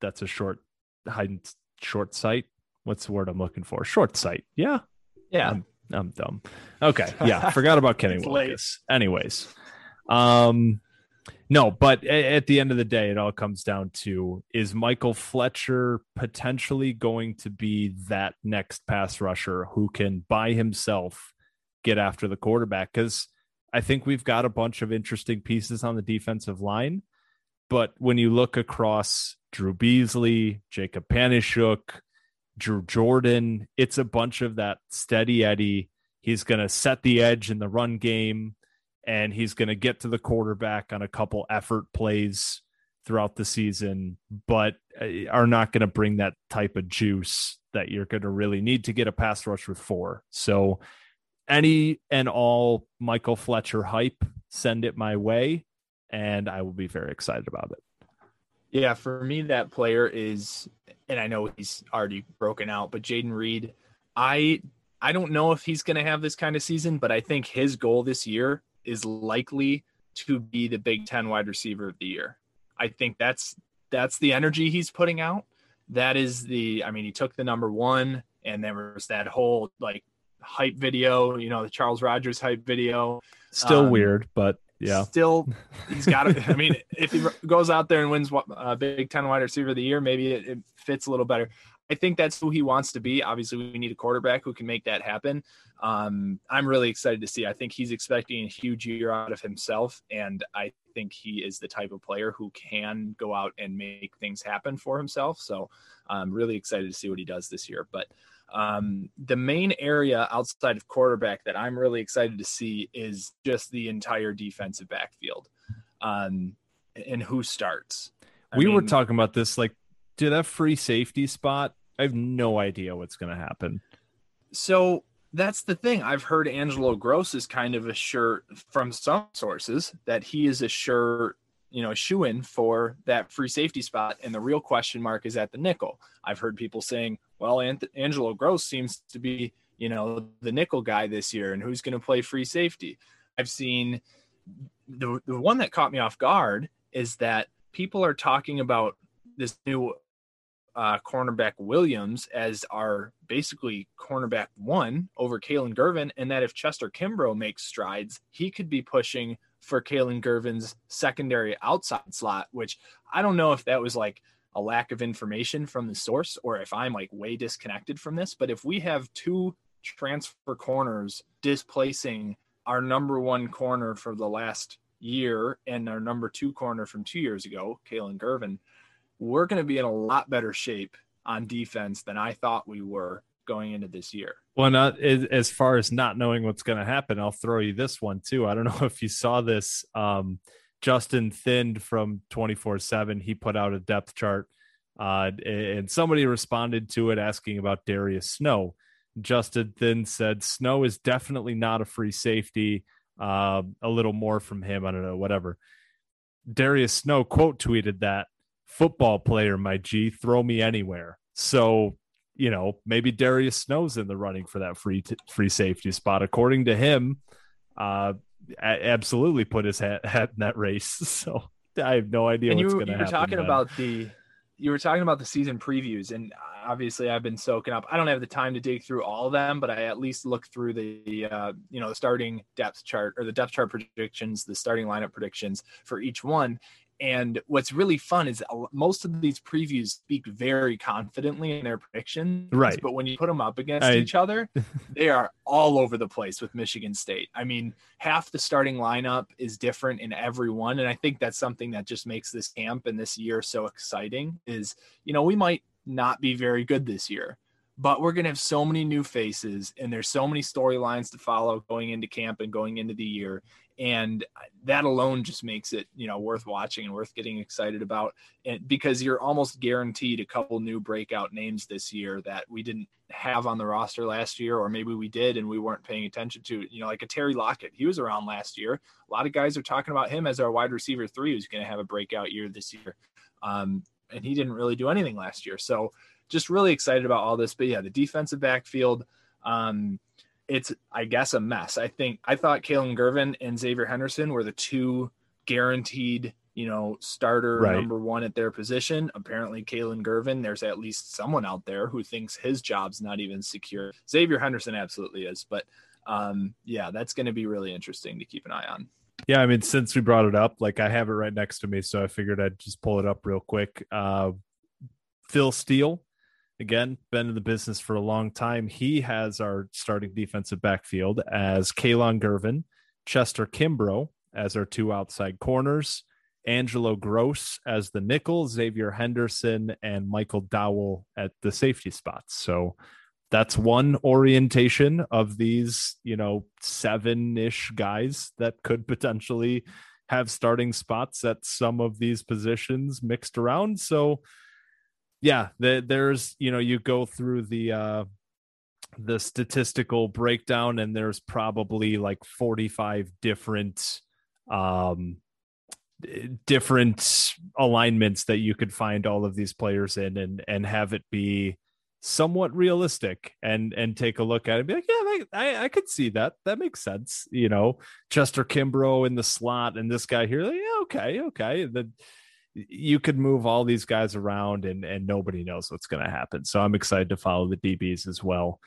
that's a short, hide, short sight. What's the word I'm looking for? Short sight. Yeah, yeah. I'm, I'm dumb. Okay, yeah, [laughs] forgot about Kenny Willekes. Anyways, um, no, but at the end of the day, it all comes down to is Michael Fletcher potentially going to be that next pass rusher who can by himself get after the quarterback? Because I think we've got a bunch of interesting pieces on the defensive line. But when you look across Drew Beasley, Jacob Panasiuk, Drew Jordan, it's a bunch of that steady Eddie. He's going to set the edge in the run game and he's going to get to the quarterback on a couple effort plays throughout the season, but uh, are not going to bring that type of juice that you're going to really need to get a pass rush with four. So, any and all Michael Fletcher hype, send it my way, and I will be very excited about it. Yeah, for me, that player is, and I know he's already broken out, but Jayden Reed, I I don't know if he's going to have this kind of season, but I think his goal this year is likely to be the Big Ten wide receiver of the year. I think that's that's the energy he's putting out. That is the I mean, he took the number one and there was that whole like hype video, you know, the Charles Rogers hype video. Still um, weird, but yeah. Still, [laughs] he's got to. I mean, if he goes out there and wins uh, Big Ten wide receiver of the year, maybe it, it, fits a little better. I think that's who he wants to be. Obviously, we need a quarterback who can make that happen. Um, I'm really excited to see. I think he's expecting a huge year out of himself, and I think he is the type of player who can go out and make things happen for himself. So I'm really excited to see what he does this year. But um, the main area outside of quarterback that I'm really excited to see is just the entire defensive backfield um, and who starts. I we mean, were talking about this like, dude, that free safety spot I have no idea what's going to happen. So that's the thing. I've heard Angelo Gross is kind of a sure from some sources that he is a sure, you know, shoe in for that free safety spot. And the real question mark is at the nickel. I've heard people saying, well, Angelo Gross seems to be, you know, the nickel guy this year and who's going to play free safety. I've seen the, the one that caught me off guard is that people are talking about this new uh, cornerback Williams as our basically cornerback one over Kalon Gervin, and that if Chester Kimbrough makes strides, he could be pushing for Kalon Gervin's secondary outside slot, which I don't know if that was like a lack of information from the source or if I'm like way disconnected from this. But if we have two transfer corners displacing our number one corner for the last year and our number two corner from two years ago, Kalon Gervin, we're going to be in a lot better shape on defense than I thought we were going into this year. Well, not as far as not knowing what's going to happen, I'll throw you this one too. I don't [laughs] know if you saw this. Um, Justin Thind from 24 7, he put out a depth chart uh, and somebody responded to it asking about Darius Snow. Justin Thind said Snow is definitely not a free safety. Uh, a little more from him. I don't know, whatever. Darius Snow quote tweeted that football player, my G, throw me anywhere. So, you know, maybe Darius Snow's in the running for that free t- free safety spot. According to him, uh, absolutely put his hat, hat in that race. [laughs] So I have no idea and what's going to happen. You were talking then. about the you were talking about the season previews, and obviously I've been soaking up. I don't have the time to dig through all of them, but I at least look through the uh, you know the starting depth chart or the depth chart predictions, the starting lineup predictions for each one. And what's really fun is most of these previews speak very confidently in their predictions. Right. But when you put them up against I... each other, [laughs] they are all over the place with Michigan State. I mean, half the starting lineup is different in every one. And I think that's something that just makes this camp and this year so exciting is, you know, we might not be very good this year, but we're going to have so many new faces and there's so many storylines to follow going into camp and going into the year and that alone just makes it you know worth watching and worth getting excited about. And because you're almost guaranteed a couple new breakout names this year that we didn't have on the roster last year or maybe we did and we weren't paying attention to you know like a Terry Lockett. He was around last year. A lot of guys are talking about him as our wide receiver 3 who's going to have a breakout year this year. Um, and he didn't really do anything last year. So just really excited about all this. But yeah the defensive backfield um, it's I guess a mess. I think I thought Kalon Gervin and Xavier Henderson were the two guaranteed, you know, starter Right. number one at their position. Apparently, Kalon Gervin, there's at least someone out there who thinks his job's not even secure. Xavier Henderson absolutely is, but um, yeah, that's going to be really interesting to keep an eye on. Yeah, I mean, since we brought it up, like I have it right next to me, so I figured I'd just pull it up real quick. Uh, Phil Steele, again, been in the business for a long time. He has our starting defensive backfield as Kalon Gervin, Chester Kimbrough as our two outside corners, Angelo Gross as the nickel, Xavier Henderson, and Michael Dowell at the safety spots. So that's one orientation of these, you know, seven ish guys that could potentially have starting spots at some of these positions mixed around. So, yeah, the, there's, you know, you go through the, uh, the statistical breakdown and there's probably like 45 different um different alignments that you could find all of these players in and and have it be somewhat realistic and and take a look at it be like yeah I, I could see that. That makes sense. You know chester kimbrough in the slot and this guy here like, yeah okay okay. The you could move all these guys around and and nobody knows what's going to happen so i'm excited to follow the dbs as well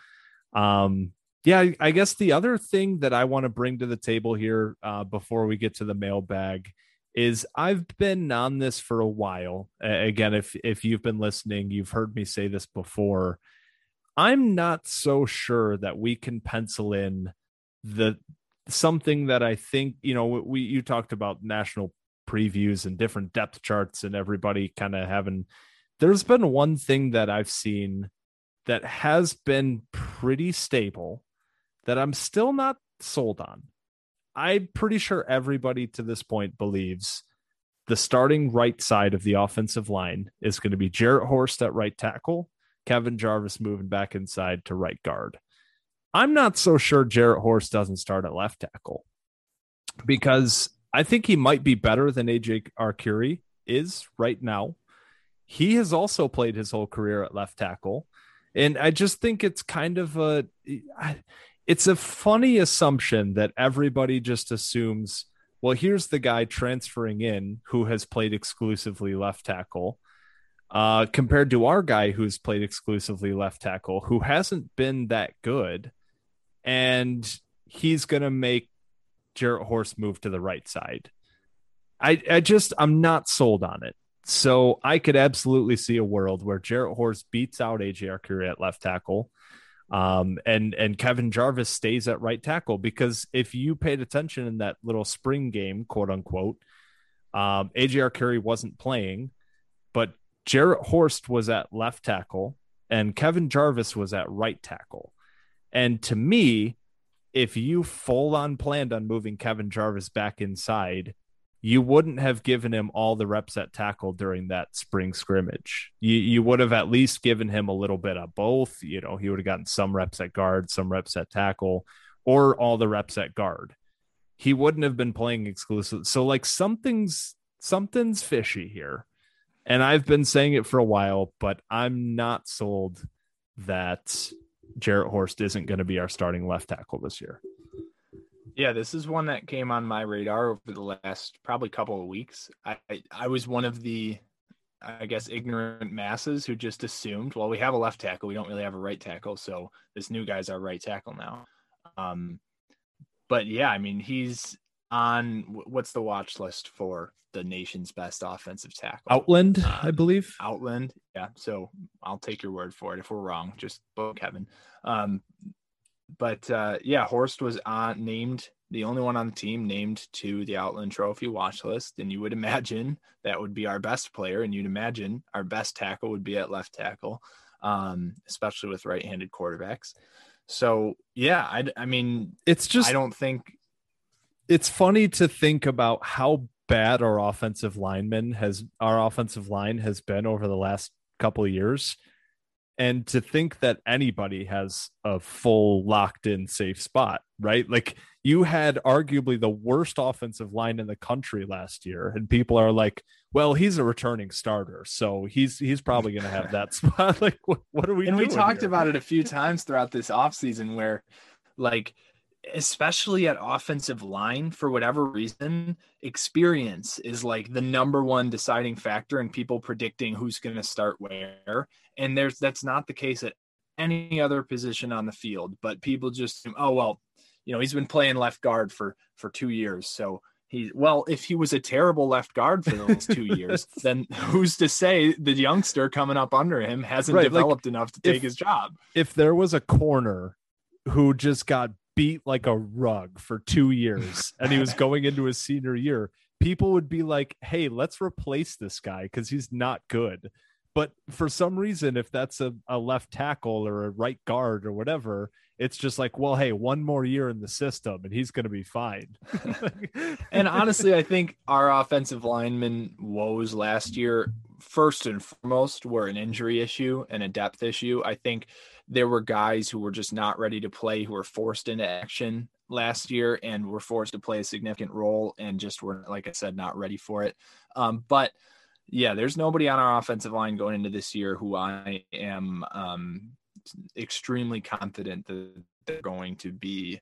um yeah I- guess the other thing that i want to bring to the table here uh, before we get to the mailbag is I've been on this for a while. A- Again, if if you've been listening, you've heard me say this before. I'm not so sure that we can pencil in the something that I think, you know, we you talked about national previews and different depth charts and everybody kind of having there's been one thing that I've seen that has been pretty stable that I'm still not sold on. I'm pretty sure everybody to this point believes the starting right side of the offensive line is going to be Jarrett Horst at right tackle, Kevin Jarvis moving back inside to right guard. I'm not so sure Jarrett Horst doesn't start at left tackle because I think he might be better than AJ Arcuri is right now. He has also played his whole career at left tackle. And I just think it's kind of a it's a funny assumption that everybody just assumes well here's the guy transferring in who has played exclusively left tackle uh, compared to our guy who's played exclusively left tackle who hasn't been that good and he's going to make Jarrett Horst move to the right side I, I just I'm not sold on it so I could absolutely see a world where Jarrett Horst beats out AJ Arcuri at left tackle um, and and Kevin Jarvis stays at right tackle because if you paid attention in that little spring game, quote unquote, um, AJ Arcuri wasn't playing, but Jarrett Horst was at left tackle and Kevin Jarvis was at right tackle. And to me, if you full on planned on moving Kevin Jarvis back inside, you wouldn't have given him all the reps at tackle during that spring scrimmage. You you would have at least given him a little bit of both. You know, he would have gotten some reps at guard, some reps at tackle, or all the reps at guard. He wouldn't have been playing exclusive. So like something's something's fishy here. And I've been saying it for a while, but I'm not sold that Jarrett Horst isn't going to be our starting left tackle this year. Yeah, this is one that came on my radar over the last probably couple of weeks. I I, I was one of the I guess ignorant masses who just assumed, well, we have a left tackle, we don't really have a right tackle, so this new guy's our right tackle now. Um, but yeah, I mean, he's on what's the watch list for the nation's best offensive tackle? Outland, I believe. Outland. Yeah. So I'll take your word for it. If we're wrong, just book Kevin. Um, but uh, yeah, Horst was on named the only one on the team named to the Outland Trophy watch list, and you would imagine that would be our best player, and you'd imagine our best tackle would be at left tackle. um, especially with right-handed quarterbacks. So yeah, I, I mean, It's just I don't think it's funny to think about how bad our offensive lineman has our offensive line has been over the last couple of years. And to think that anybody has a full locked in safe spot right? Like you had arguably the worst offensive line in the country last year and people are like well he's a returning starter so he's he's probably going to have that [laughs] spot. Like what, what are we and we talked here? about it a few times throughout this offseason where like especially at offensive line for whatever reason experience is like the number one deciding factor in people predicting who's going to start where. And there's that's not the case at any other position on the field but people just oh well you know he's been playing left guard for for 2 years so he well if he was a terrible left guard for those 2 years [laughs] then who's to say the youngster coming up under him hasn't Right, like, developed enough to take if- his job? if there was a corner who just got beat like a rug for two years and he was [laughs] going into his senior year, people would be like, hey, let's replace this guy because he's not good. But for some reason, if that's a, a left tackle or a right guard or whatever, it's just like, well, hey, one more year in the system and he's going to be fine. [laughs] [laughs] and honestly, I think our offensive lineman woes last year, first and foremost, were an injury issue and a depth issue. I think there were guys who were just not ready to play, who were forced into action last year and were forced to play a significant role and just were, like I said, not ready for it. Um, but yeah, there's nobody on our offensive line going into this year who I am um, extremely confident that they're going to be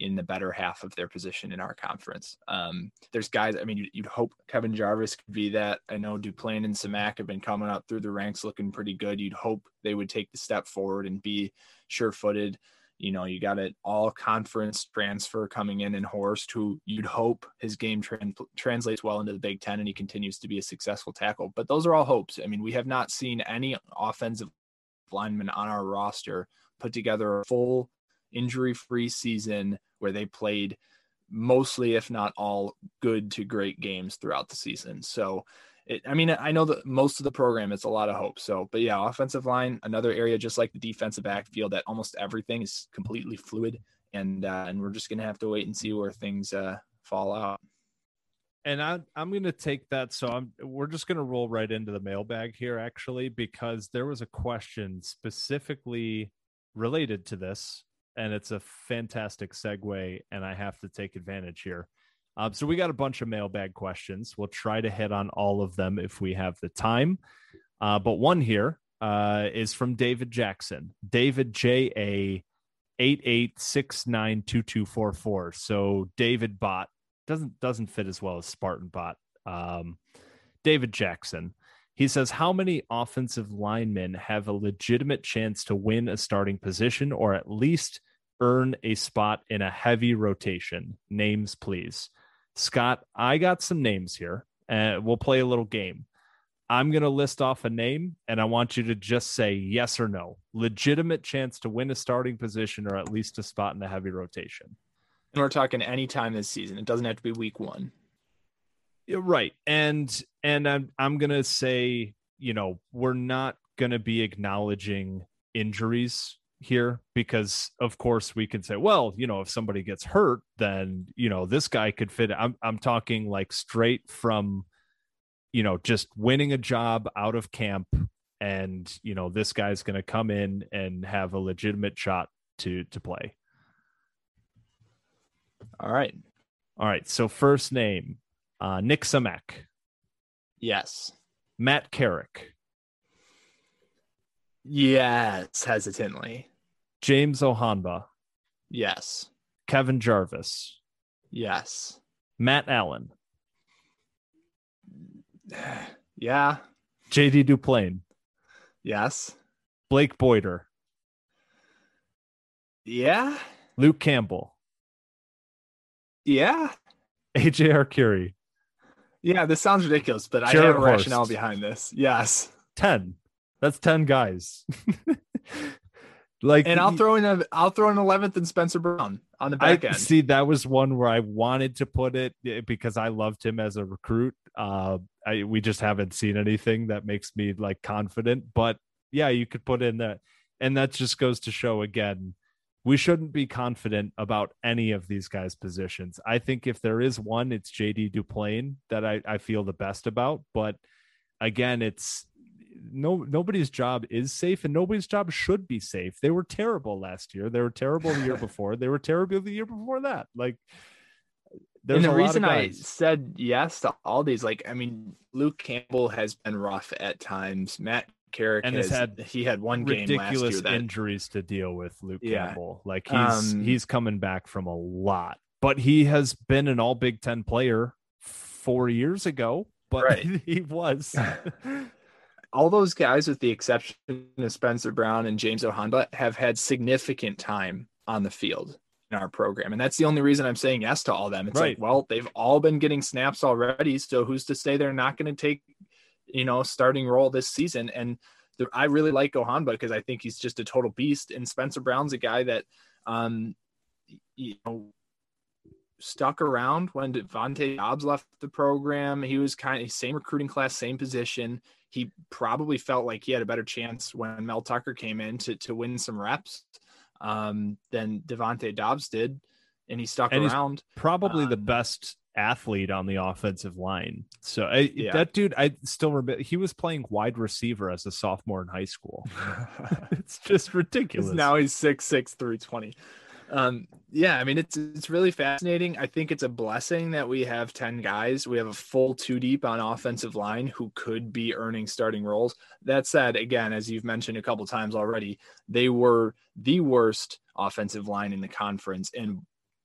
in the better half of their position in our conference. Um, there's guys, I mean, you'd, you'd hope Kevin Jarvis could be that. I know Duplain and Samac have been coming up through the ranks looking pretty good. You'd hope they would take the step forward and be sure footed. You know, you got an all conference transfer coming in in Horst, who you'd hope his game tran- translates well into the Big Ten and he continues to be a successful tackle. But those are all hopes. I mean, we have not seen any offensive lineman on our roster put together a full injury free season where they played mostly, if not all, good to great games throughout the season. So, it, I mean, I know that most of the program, it's a lot of hope. So, but yeah, offensive line, another area just like the defensive backfield, that almost everything is completely fluid, and uh, and we're just gonna have to wait and see where things uh, fall out. and I, I'm going to take that. So I'm, we're just going to roll right into the mailbag here, actually, because there was a question specifically related to this, and it's a fantastic segue, and I have to take advantage here. Um, so we got a bunch of mailbag questions. We'll try to hit on all of them if we have the time. Uh, but one here uh, is from David Jackson, David J A eight eight six nine two two four four. So David Bot doesn't doesn't fit as well as Spartan Bot. Um, David Jackson. He says, How many offensive linemen have a legitimate chance to win a starting position or at least earn a spot in a heavy rotation? Names, please. Scott, I got some names here. Uh, we'll play a little game. I'm going to list off a name and I want you to just say yes or no. Legitimate chance to win a starting position or at least a spot in the heavy rotation. And we're talking any time this season. It doesn't have to be week one. Yeah, right. And and i'm i'm gonna say you know we're not gonna be acknowledging injuries here because of course we can say well you know if somebody gets hurt then you know this guy could fit i'm i'm talking like straight from you know just winning a job out of camp and you know this guy's going to come in and have a legitimate shot to to play. All right. all right. So first name uh nick samac Yes. matt carrick Yes. Hesitantly. James Ohanba, Yes. Kevin Jarvis, Yes. Matt Allen, [sighs] Yeah. JD Duplain, Yes. Blake Boyder, Yeah. Luke Campbell, Yeah. AJ Arcuri, Yeah. This sounds ridiculous, but I have a rationale behind this. Yes. 10. That's 10 guys. [laughs] like And I'll throw in a I'll throw an eleventh and Spencer Brown on the I back end. see that was one where I wanted to put it eh, because I loved him as a recruit. Uh, I, we just haven't seen anything that makes me like confident, but yeah, you could put in that. And that just goes to show again, we shouldn't be confident about any of these guys' positions. I think if there is one, it's JD Duplain that I, I feel the best about. But again, it's no nobody's job is safe and nobody's job should be safe. They were terrible last year. They were terrible the year [laughs] before. They were terrible the year before that. Like and the reason I said yes to all these, like, I mean, Luke Campbell has been rough at times. Matt Carrick and has, had he had one game ridiculous that, injuries to deal with. Luke yeah. Campbell, like he's um, he's coming back from a lot, but he has been an All Big Ten player four years ago. But right. [laughs] he was. [laughs] all those guys, with the exception of Spencer Brown and James Ohanba, have had significant time on the field in our program. And that's the only reason I'm saying yes to all them. It's right. like, well, they've all been getting snaps already. So who's to say they're not going to take, you know, starting role this season? And the, I really like Ohanba because I think he's just a total beast. And Spencer Brown's a guy that, um, you know, stuck around when Devontae Dobbs left the program. He was kind of same recruiting class, same position. He probably felt like he had a better chance when Mel Tucker came in to to win some reps um, than Devontae Dobbs did, and he stuck and around. probably um, the best athlete on the offensive line. So I, yeah. that dude, I still remember he was playing wide receiver as a sophomore in high school. [laughs] [laughs] it's just ridiculous. Now he's six six three twenty um, yeah, I mean it's it's really fascinating. I think it's a blessing that we have 10 guys. We have a full two deep on offensive line who could be earning starting roles. That said, again, as you've mentioned a couple times already, they were the worst offensive line in the conference and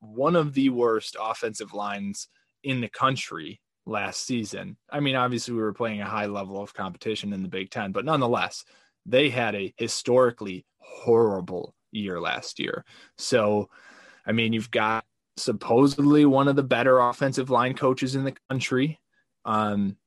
one of the worst offensive lines in the country last season. I mean, obviously we were playing a high level of competition in the Big 10, but nonetheless, they had a historically horrible year last year. So, I mean, you've got supposedly one of the better offensive line coaches in the country, um,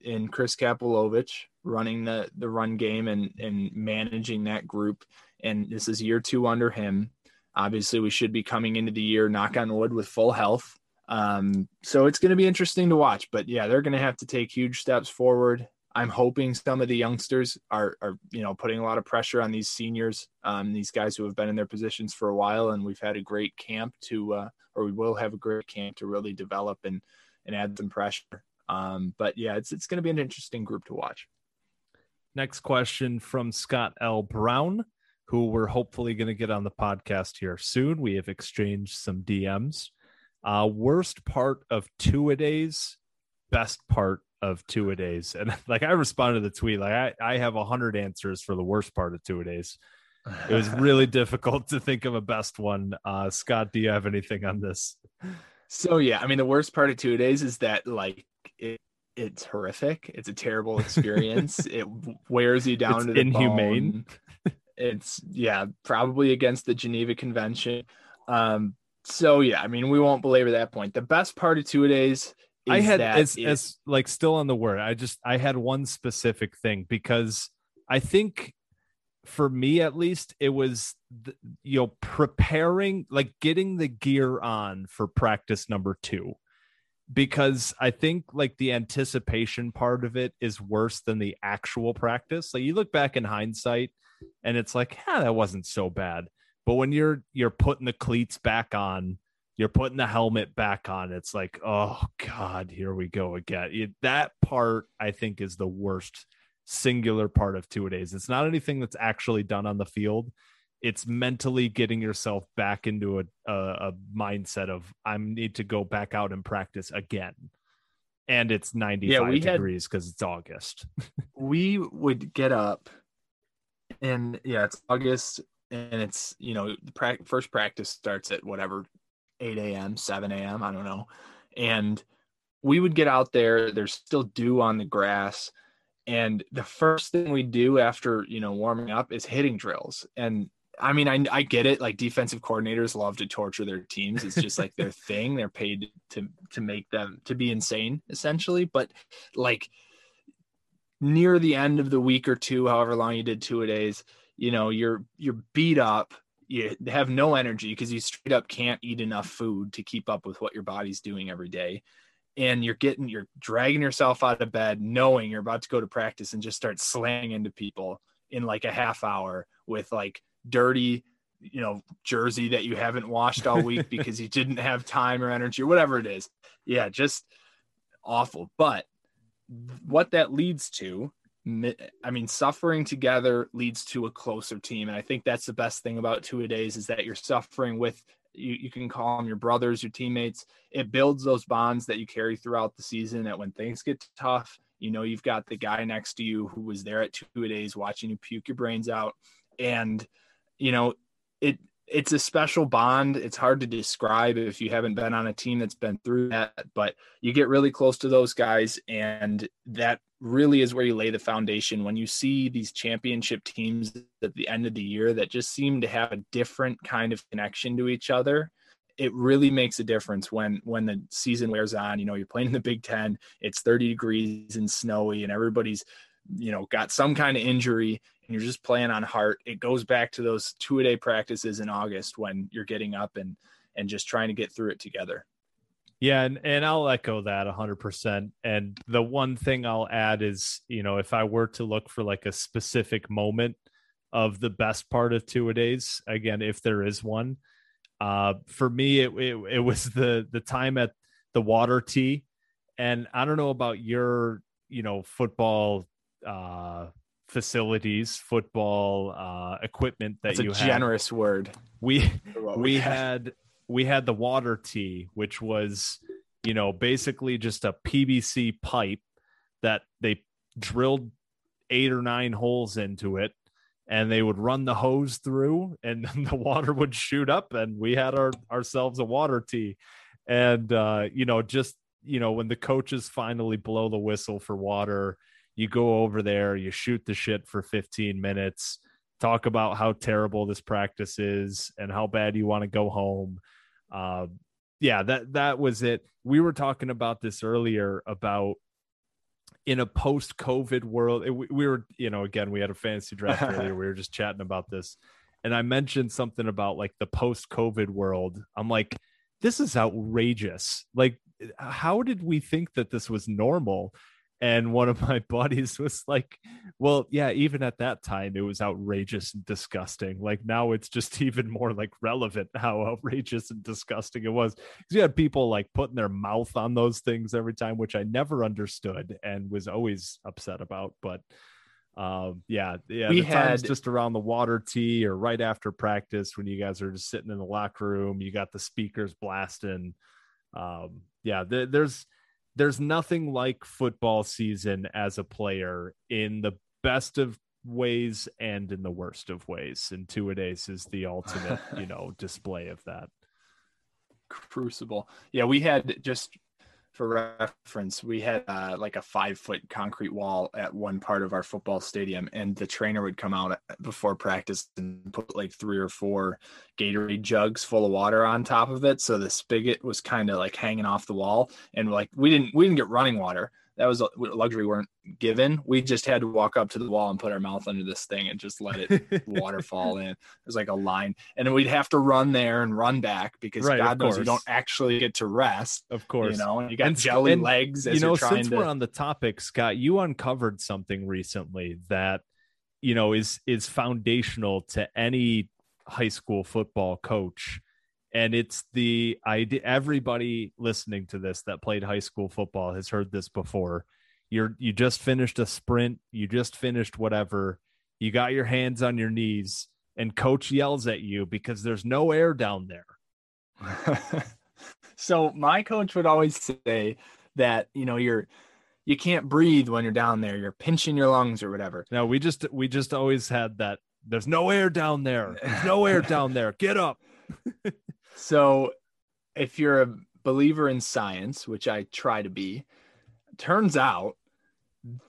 in Chris Kapilovic running the the run game and and managing that group. And this is year two under him. Obviously, we should be coming into the year, knock on wood, with full health. Um, so it's going to be interesting to watch. But yeah, they're going to have to take huge steps forward. I'm hoping some of the youngsters are, are you know, putting a lot of pressure on these seniors, um, these guys who have been in their positions for a while, and we've had a great camp to, uh, or we will have a great camp to really develop and and add some pressure. Um, but yeah, it's it's going to be an interesting group to watch. Next question from Scott L. Brown, who we're hopefully going to get on the podcast here soon. We have exchanged some DMs. Uh, worst part of two a days, best part of two a days. And [laughs] like I responded to the tweet, like I, I have a hundred answers for the worst part of two a days. It was [laughs] really difficult to think of a best one. Uh, Scott, do you have anything on this? So yeah, I mean the worst part of two days is that like it, it's horrific. It's a terrible [laughs] experience. it wears you down it's to the inhumane. Bone. It's yeah, probably against the Geneva Convention. Um, so yeah, I mean we won't belabor that point. The best part of two days is I had as, as like still on the word. I just I had one specific thing because I think for me at least it was the, you know preparing like getting the gear on for practice number 2 because I think like the anticipation part of it is worse than the actual practice. Like you look back in hindsight and it's like, yeah, that wasn't so bad. But when you're you're putting the cleats back on you're putting the helmet back on. It's like, oh God, here we go again. It, that part I think is the worst singular part of two days. It's not anything that's actually done on the field. It's mentally getting yourself back into a, a, a mindset of I need to go back out and practice again. And it's 95 yeah, degrees because it's August. [laughs] we would get up and yeah, it's August and it's, you know, the pra- first practice starts at whatever 8 a.m., 7 a.m., I don't know. And we would get out there, there's still dew on the grass. And the first thing we do after, you know, warming up is hitting drills. And I mean, I, I get it. Like defensive coordinators love to torture their teams. It's just like their [laughs] thing. They're paid to to make them to be insane, essentially. But like near the end of the week or two, however long you did two a days, you know, you're you're beat up. You have no energy because you straight up can't eat enough food to keep up with what your body's doing every day. And you're getting you're dragging yourself out of bed knowing you're about to go to practice and just start slamming into people in like a half hour with like dirty you know jersey that you haven't washed all week [laughs] because you didn't have time or energy or whatever it is. Yeah just awful. But what that leads to i mean suffering together leads to a closer team. And i think that's the best thing about two a days is that you're suffering with you, you can call them your brothers your teammates. It builds those bonds that you carry throughout the season that when things get tough you know you've got the guy next to you who was there at two a days watching you puke your brains out. And you know it it's a special bond. It's hard to describe if you haven't been on a team that's been through that, but you get really close to those guys, and that really is where you lay the foundation. When you see these championship teams at the end of the year that just seem to have a different kind of connection to each other, it really makes a difference when when the season wears on. You know, you're playing in the Big Ten, it's 30 degrees and snowy, and everybody's you know got some kind of injury and you're just playing on heart it goes back to those two a day practices in august when you're getting up and and just trying to get through it together. Yeah and, and i'll echo that 100% and the one thing i'll add is you know if i were to look for like a specific moment of the best part of two a days again if there is one uh for me it, it, it was the the time at the water tee. And i don't know about your you know football uh, facilities, football uh, equipment that That's you a had. generous word. We we had we had the water tee, which was you know basically just a PVC pipe that they drilled eight or nine holes into it and they would run the hose through and [laughs] the water would shoot up and we had our ourselves a water tee and uh you know just you know when the coaches finally blow the whistle for water you go over there, you shoot the shit for 15 minutes, talk about how terrible this practice is and how bad you want to go home. Uh, yeah, that that was it. We were talking about this earlier about in a post-COVID world. It, we were, you know, again, we had a fantasy draft [laughs] earlier. We were just chatting about this, and I mentioned something about like the post-COVID world. I'm like, this is outrageous. Like, how did we think that this was normal? And one of my [laughs] buddies was like well yeah even at that time it was outrageous and disgusting. Like now it's just [laughs] even more like relevant how outrageous and disgusting it was. Because you had people like putting their mouth on those things every time which i never understood and was always upset about but um yeah yeah we the had just around the water tee or right after practice when you guys are just sitting in the locker room you got the speakers blasting. Um yeah th- there's there's nothing like football season as a player in the best of ways and in the worst of ways. And two a days is the ultimate, [laughs] you know, display of that. Crucible. Yeah, we had just for reference, we had uh, like a five foot concrete wall at one part of our football stadium, and the trainer would come out before practice and put like three or four Gatorade jugs full of water on top of it. So the spigot was kind of like hanging off the wall, and like we didn't we didn't get running water that was a luxury we weren't given. We just had to walk up to the wall and put our mouth under this thing and just let it [laughs] waterfall in. It was like a line, and then we'd have to run there and run back because right, God knows you don't actually get to rest. Of course, you know, and you got and, jelly and, legs. you know, since to... we're on the topic, Scott, you uncovered something recently that you know is is foundational to any high school football coach and it's the idea everybody listening to this that played high school football has heard this before. You're you just finished a sprint you just finished whatever you got your hands on your knees and coach yells at you because there's no air down there. [laughs] So my coach would always say that you know you're you can't breathe when you're down there you're pinching your lungs or whatever. No we just we just always had that there's no air down there. There's no air down there. Get up [laughs] so, if you're a believer in science, which I try to be, turns out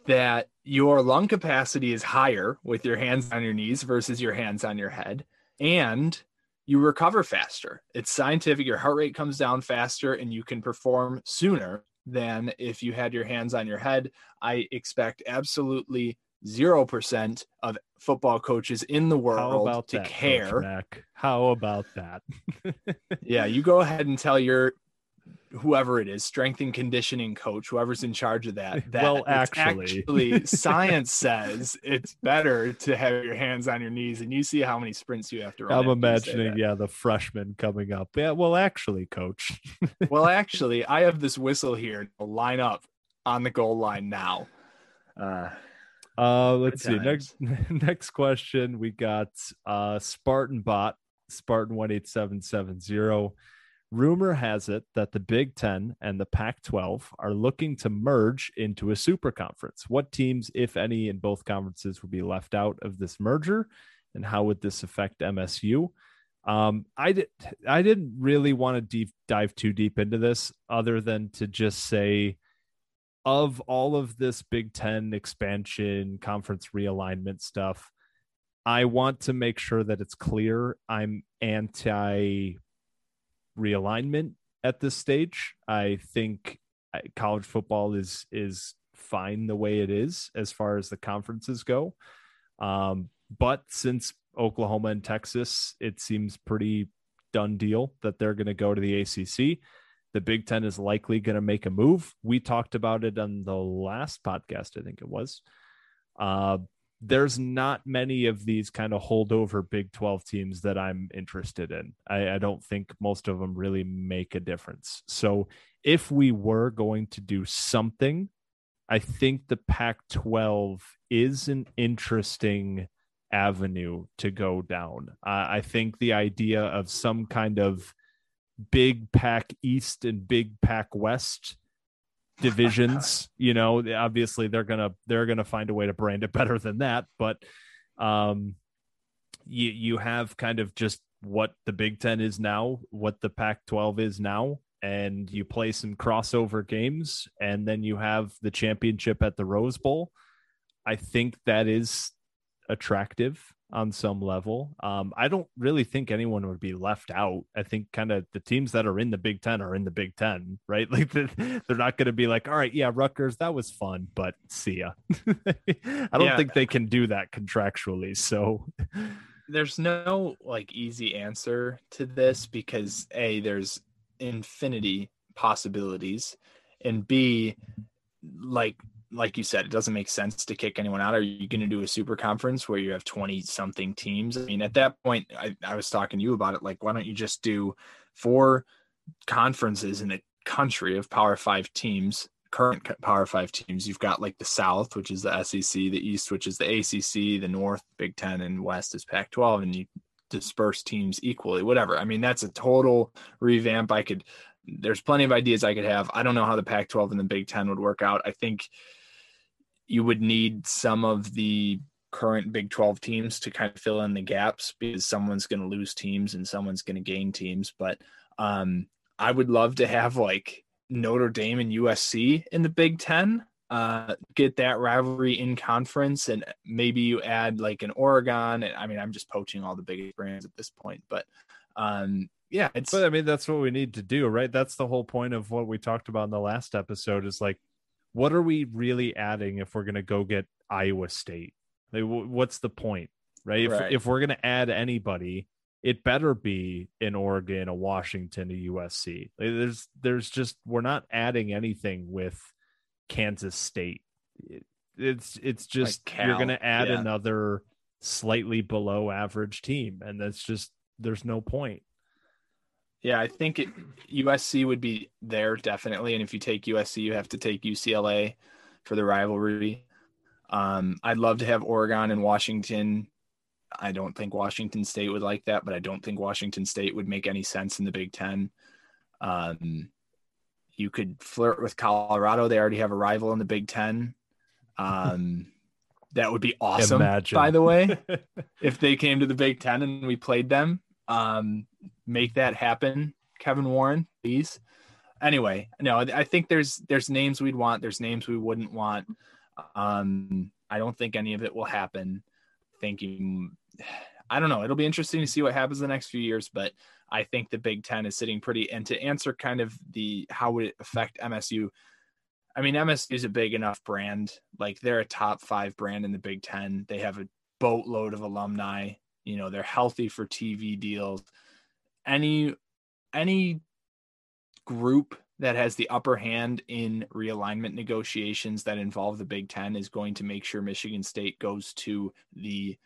that your lung capacity is higher with your hands on your knees versus your hands on your head. And you recover faster. It's scientific. Your heart rate comes down faster and you can perform sooner than if you had your hands on your head. I expect absolutely 0% of football coaches in the world to that, care. How about that? [laughs] yeah, you go ahead and tell your whoever it is, strength and conditioning coach, whoever's in charge of that. that Well, actually. actually [laughs] science says it's better to have your hands on your knees, and you see how many sprints you have to run. I'm after you say imagining, yeah, the freshman coming up. Yeah, well, actually, coach. [laughs] Well, actually, I have this whistle here to line up on the goal line now. Uh, Uh, let's see. Next [laughs] next question, we got uh Spartan Bot, Spartan one eight seven seven zero. Rumor has it that the Big Ten and the Pac 12 are looking to merge into a super conference. What teams, if any, in both conferences would be left out of this merger? And how would this affect MSU? Um, I did I didn't really want to deep dive too deep into this, other than to just say of all of this Big Ten expansion, conference realignment stuff, I want to make sure that it's clear I'm anti realignment at this stage. I think uh, college football is is fine the way it is as far as the conferences go. Um, but since Oklahoma and Texas, it seems pretty done deal that they're going to go to the ACC. The Big Ten is likely going to make a move. We talked about it on the last podcast, I think it was. Uh, there's not many of these kind of holdover Big 12 teams that I'm interested in. I, I don't think most of them really make a difference. So if we were going to do something, I think the Pac 12 is an interesting avenue to go down. Uh, I think the idea of some kind of big pack East and big pack West divisions [laughs] you know obviously they're gonna they're gonna find a way to brand it better than that but um you you have kind of just what the big 10 is now what the pac 12 is now and you play some crossover games and then you have the championship at the rose bowl. I think that is attractive on some level. Um, I don't really think anyone would be left out. I think kind of the teams that are in the Big Ten are in the Big Ten, right? [laughs] Like they're, they're not going to be like, all right, yeah, Rutgers, that was fun, but see ya. [laughs] I don't Yeah. think they can do that contractually. So [laughs] there's no like easy answer to this because a there's infinity possibilities and b like like you said it doesn't make sense to kick anyone out. Are you going to do a super conference where you have 20 something teams? I mean at that point I, I was talking to you about it like why don't you just do four conferences in the country of power five teams current power five teams? You've got like the south which is the sec the east which is the acc the north big 10 and west is pac 12 and you disperse teams equally whatever. I mean that's a total revamp. I could there's plenty of ideas i could have. I don't know how the pac 12 and the big 10 would work out. I think you would need some of the current big 12 teams to kind of fill in the gaps because someone's going to lose teams and someone's going to gain teams but um i would love to have like Notre Dame and USC in the Big Ten. Uh, get that rivalry in conference, and maybe you add like an Oregon. And I mean, I'm just poaching all the biggest brands at this point, but um, yeah, it's But I mean, that's what we need to do, right? That's the whole point of what we talked about in the last episode is like, what are we really adding if we're going to go get Iowa State? Like, wh- what's the point, right? If, Right. if we're going to add anybody, it better be in Oregon, a Washington, a USC. Like, there's, there's just, we're not adding anything with Kansas State. It- it's, it's just, Cal, you're going to add yeah. another slightly below average team. And that's just, there's no point. Yeah, I think it, USC would be there definitely, and if you take USC, you have to take UCLA for the rivalry. Um, I'd love to have Oregon and Washington. I don't think Washington State would like that, but I don't think Washington State would make any sense in the Big Ten. Um, you could flirt with Colorado; they already have a rival in the Big Ten. Um, [laughs] that would be awesome. Imagine. By the way, [laughs] if they came to the Big Ten and we played them. Um, make that happen, Kevin Warren, please. Anyway, no, I think there's there's names we'd want, there's names we wouldn't want. Um, I don't think any of it will happen. Thinking, I don't know. It'll be interesting to see what happens in the next few years, but I think the Big Ten is sitting pretty. And to answer kind of the how would it affect MSU? I mean, MSU is a big enough brand. Like they're a top five brand in the Big Ten. They have a boatload of alumni. You know, they're healthy for TV deals. Any any group that has the upper hand in realignment negotiations that involve the Big Ten is going to make sure Michigan State goes to the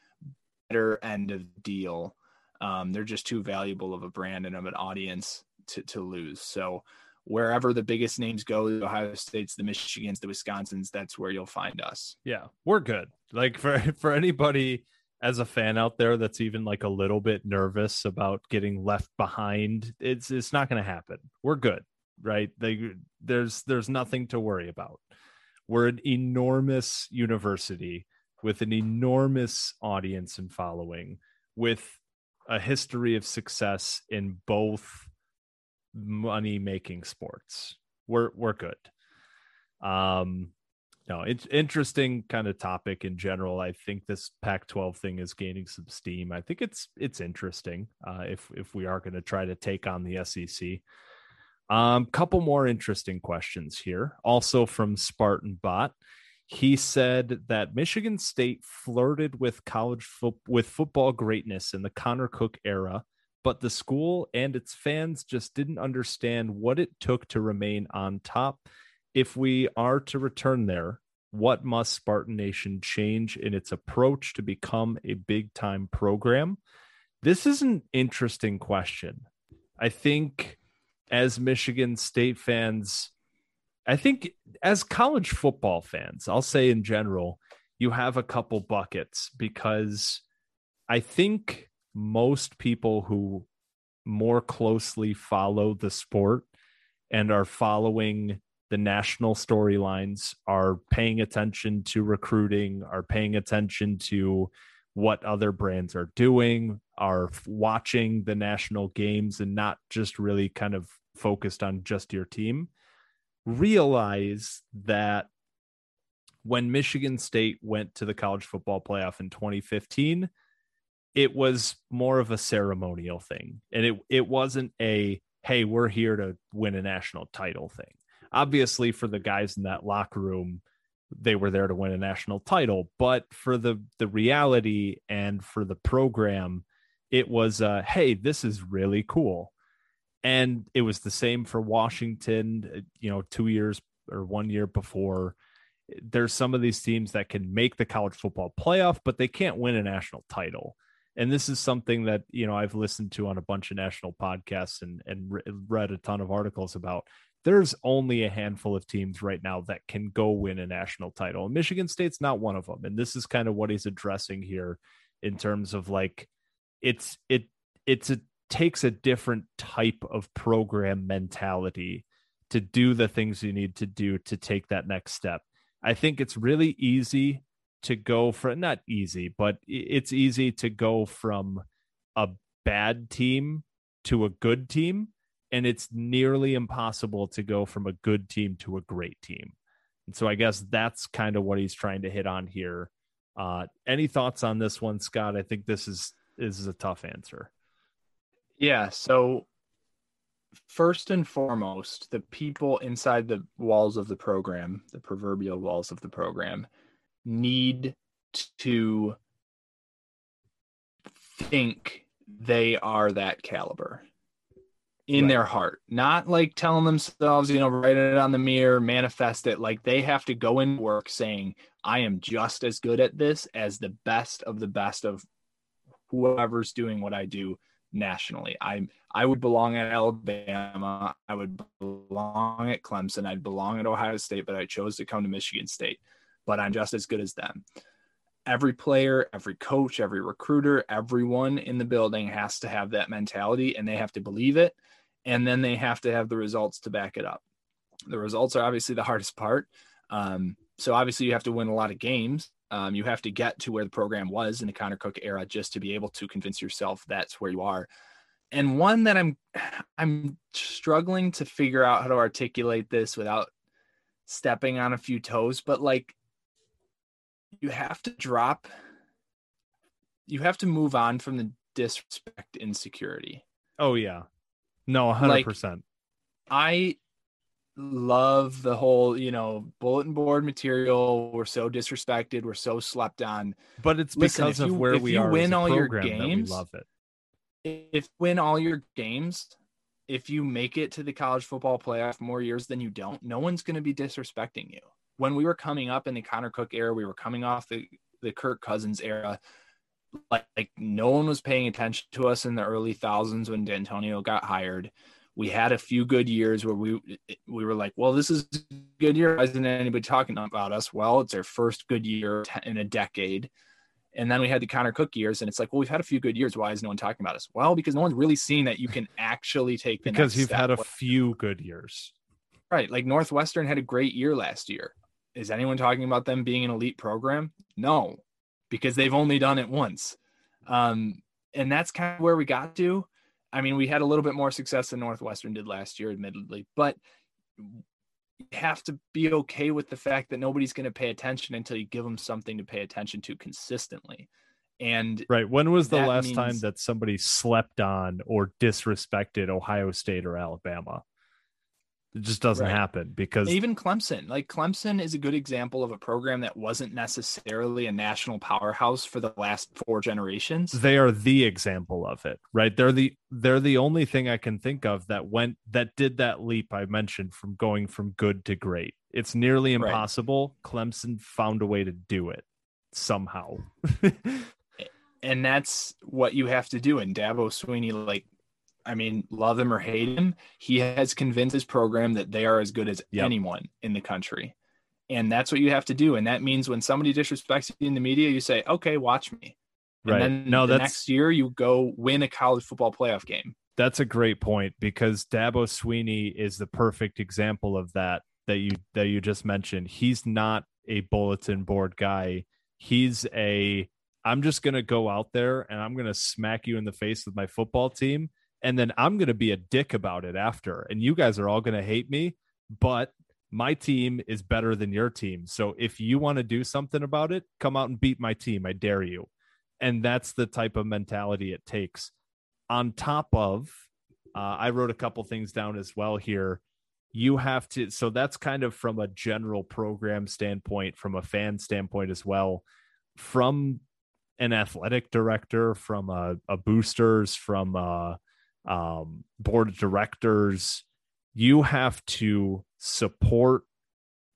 better end of the deal. Um, they're just too valuable of a brand and of an audience to, to lose. So wherever the biggest names go, the Ohio States, the Michigans, the Wisconsins, that's where you'll find us. Yeah, we're good. Like for [laughs] for anybody as a fan out there that's even like a little bit nervous about getting left behind, it's it's not going to happen. We're good, right? They, there's there's nothing to worry about. We're an enormous university with an enormous audience and following, with a history of success in both money making sports. We're we're good. Um no, it's interesting kind of topic in general. I think this Pac-12 thing is gaining some steam. I think it's it's interesting uh, if if we are going to try to take on the SEC. Um, couple more interesting questions here, also from Spartan Bot. He said that Michigan State flirted with college fo- with football greatness in the Connor Cook era, but the school and its fans just didn't understand what it took to remain on top if we are to return there, what must Spartan Nation change in its approach to become a big time program? This is an interesting question. I think as Michigan State fans, I think as college football fans, I'll say in general, you have a couple buckets because I think most people who more closely follow the sport and are following the national storylines, are paying attention to recruiting, are paying attention to what other brands are doing, are watching the national games and not just really kind of focused on just your team, realize that when Michigan State went to the college football playoff in 2015, it was more of a ceremonial thing. And it, it wasn't a, hey, we're here to win a national title thing obviously for the guys in that locker room they were there to win a national title but for the the reality and for the program it was uh hey this is really cool. And it was the same for washington you know 2 years or 1 year before. There's some of these teams that can make the college football playoff but they can't win a national title. And this is something that you know I've listened to on a bunch of national podcasts and and re- read a ton of articles about there's only a handful of teams right now that can go win a national title. And Michigan State's not one of them. And this is kind of what he's addressing here in terms of like it's it it's a takes a different type of program mentality to do the things you need to do to take that next step. I think it's really easy to go for not easy, but it's easy to go from a bad team to a good team and it's nearly impossible to go from a good team to a great team. And so I guess that's kind of what he's trying to hit on here. Uh, any thoughts on this one, Scott? I think this is this is a tough answer. Yeah. So first and foremost, the people inside the walls of the program, the proverbial walls of the program, need to think they are that caliber in right. their heart, not like telling themselves, you know, write it on the mirror, manifest it. Like they have to go in work saying, I am just as good at this as the best of the best of whoever's doing what I do nationally. I I would belong at Alabama. I would belong at Clemson. I'd belong at Ohio State, but I chose to come to Michigan State. But I'm just as good as them. Every player, every coach, every recruiter, everyone in the building has to have that mentality and they have to believe it and then they have to have the results to back it up. The results are obviously the [laughs] hardest part. Um, so obviously you have to win a lot of games. Um, you have to get to where the program was in the Connor Cook era just to be able to convince yourself that's where you are. And one that I'm [sighs] I'm struggling to figure out how to articulate this without stepping on a few toes, but like you have to drop you have to move on from the disrespect insecurity. Oh yeah. No, 100%. Like, I love the whole, you know, bulletin board material. We're so disrespected. We're so slept on. But it's Listen, because of you, where we are. Win all your games. love it. If win all your games, if you make it to the college football playoff more years than you don't, no one's going to be disrespecting you. When we were coming up in the Connor Cook era, we were coming off the the Kirk Cousins era. Like, like no one was paying attention to us in the early thousands when Dantonio got hired. We had a few good years where we we were like, well, this is a good year. Why isn't anybody talking about us? Well, it's our first good year in a decade. And then we had the Connor Cook years, and it's like, well, we've had a few good years. Why is no one talking about us? Well, because no one's really seen that you can actually take the because you've had a few good years. right. Like Northwestern had a great year last year. Is anyone talking about them being an elite program? No, because they've only done it once. Um, and that's kind of where we got to. I mean, we had a little bit more success than Northwestern did last year, admittedly, but you have to be okay with the fact that nobody's going to pay attention until you give them something to pay attention to consistently. And Right. When was the last time that somebody slept on or disrespected Ohio State or Alabama? It just doesn't Right. happen because even Clemson, like Clemson is a good example of a program that wasn't necessarily a national powerhouse for the last four generations. they are the example of it right they're the they're the only thing i can think of that went that did that leap i mentioned from going from good to great it's nearly Right. impossible clemson found a way to do it somehow [laughs] and that's what you have to do. And Dabo Swinney, like, I mean, love him or hate him, he has convinced his program that they are as good as Yep. anyone in the country. And that's what you have to do. And that means when somebody disrespects you in the media, you say, okay, watch me. And right then no the that's next year you go win a college football playoff game. that's a great point because Dabo Swinney is the perfect example of that that you that you just mentioned. He's not a bulletin board guy. He's a I'm just going to go out there and I'm going to smack you in the face with my football team and then I'm going to be a dick about it after. And you guys are all going to hate me, but my team is better than your team. So if you want to do something about it, come out and beat my team. I dare you. And that's the type of mentality it takes on top of uh, i wrote a couple things down as well here you have to so that's kind of from a general program standpoint from a fan standpoint as well from an athletic director from a, a boosters from um, board of directors you have to support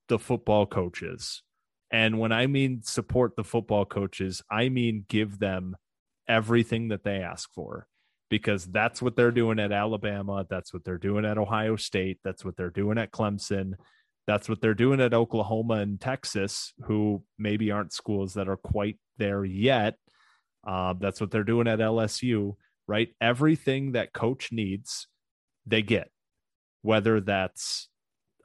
the football coaches and when i mean support the football coaches i mean give them everything that they ask for because that's what they're doing at Alabama. That's what they're doing at Ohio State. That's what they're doing at Clemson. That's what they're doing at Oklahoma and Texas, who maybe aren't schools that are quite there yet. Uh, that's what they're doing at LSU, right? Everything that coach needs, they get, whether that's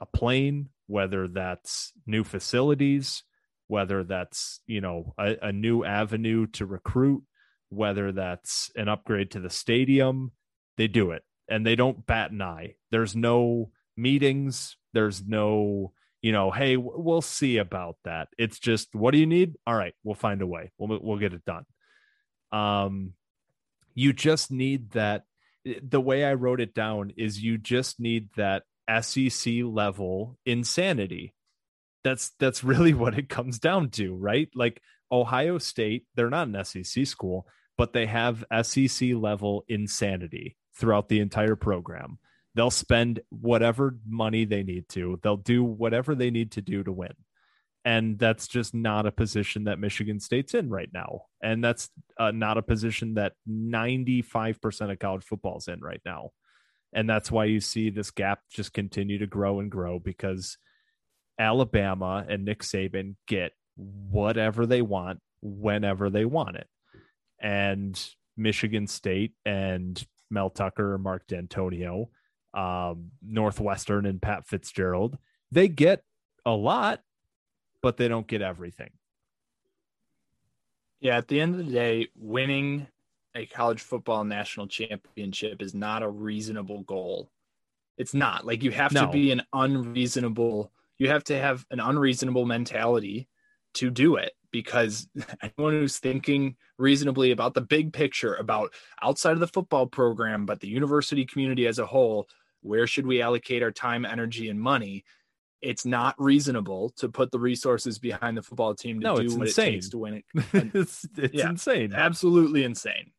a plane, whether that's new facilities, whether that's, you know, a, a new avenue to recruit, whether that's an upgrade to the stadium, they do it and they don't bat an eye. There's no meetings, there's no, you know, hey, we'll see about that. It's just, what do you need? All right, we'll find a way. We'll we'll get it done. Um you just need that the way I wrote it down is you just need that SEC level insanity. That's that's really [laughs] what it comes down to, right? Like Ohio State, they're not an SEC school, but they have SEC level insanity throughout the entire program. They'll spend whatever money they need to. They'll do whatever they need to do to win. And that's just not a position that Michigan State's in right now. And that's uh, not a position that 95% of college football's in right now. And that's why you see this gap just continue to grow and grow because Alabama and Nick Saban get whatever they want whenever they want it. And Michigan State and Mel Tucker Mark Dantonio, um, Northwestern and Pat Fitzgerald, they get a lot, but they don't get everything. Yeah, at the end of the day, winning a college football national championship is not a reasonable goal. It's not. Like you have No. to be an unreasonable you have to have an unreasonable mentality to do it because [laughs] anyone who's thinking reasonably about the big picture about outside of the football program but the university community as a whole, where should we allocate our time, energy and money? It's not reasonable to put the resources behind the football team to No, do what insane. it takes to win it. [laughs] it's it's Yeah. insane. Absolutely insane.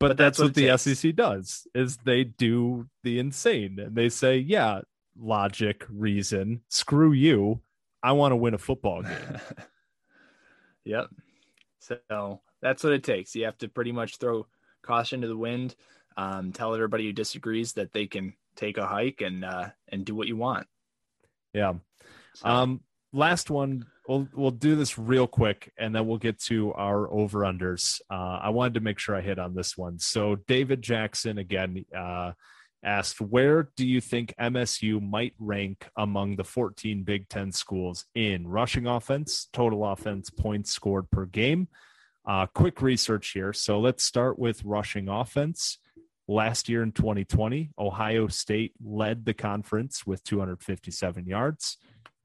but, that's, what, it the. SEC does is they do the insane and they say, yeah, logic, reason, screw you. I want to win a football [laughs] game. Yep. So that's what it takes. You have to pretty much throw caution to the wind. Um, tell everybody who disagrees that they can take a hike and uh, and do what you want. Yeah. So, Um, last one. We'll we'll do this real quick, and then we'll get to our over unders. Uh, I wanted to make sure I hit on this one. So David Jackson again uh, asked, "Where do you think MSU might rank among the 14 Big Ten schools in rushing offense, total offense, points scored per game?" Uh, quick research here. So let's start with rushing offense. Last year in 2020, Ohio State led the conference with 257 yards.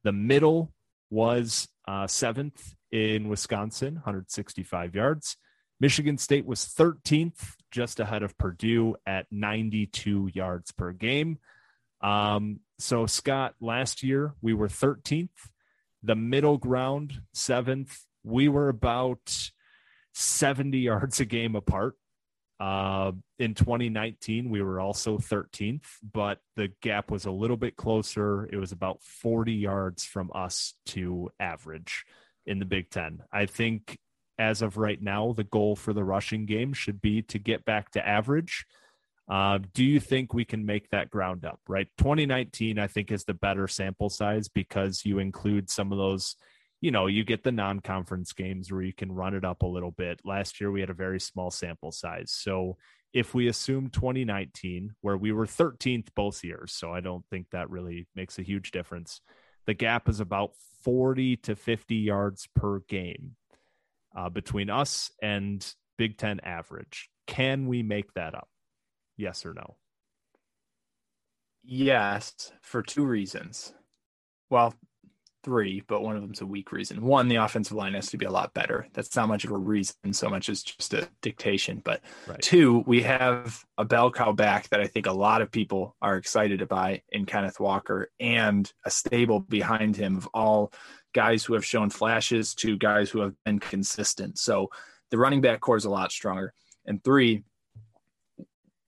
The middle was uh, seventh in Wisconsin, 165 yards. Michigan State was 13th, just ahead of Purdue at 92 yards per game. Um, so, Scott, last year we were 13th. The middle ground, seventh. We were about 70 [laughs] yards a game apart. Uh, in 2019, we were also 13th, but the gap was a little bit closer. It was about 40 yards from us to average in the Big Ten. I think as of right now, the goal for the rushing game should be to get back to average. Uh, do you think we can make that ground up? Right, 2019, I think, is the better sample size because you include some of those you know, you get the non conference games where you can run it up a little bit. Last year, we had a very small sample size. So if we assume 2019, where we were 13th both years, so I don't think that really makes a huge difference, the gap is about 40 to 50 yards per game uh, between us and Big Ten average. Can we make that up? Yes or no? yes, for two reasons. Well, three, but one of them's a weak reason. One, the offensive line has to be a lot better. That's not much of a reason, so much as just a dictation. But Right. two, we have a bell cow back that I think a lot of people are excited by in Kenneth Walker and a stable behind him of all guys who have shown flashes to guys who have been consistent. So the running back corps is a lot stronger. And three,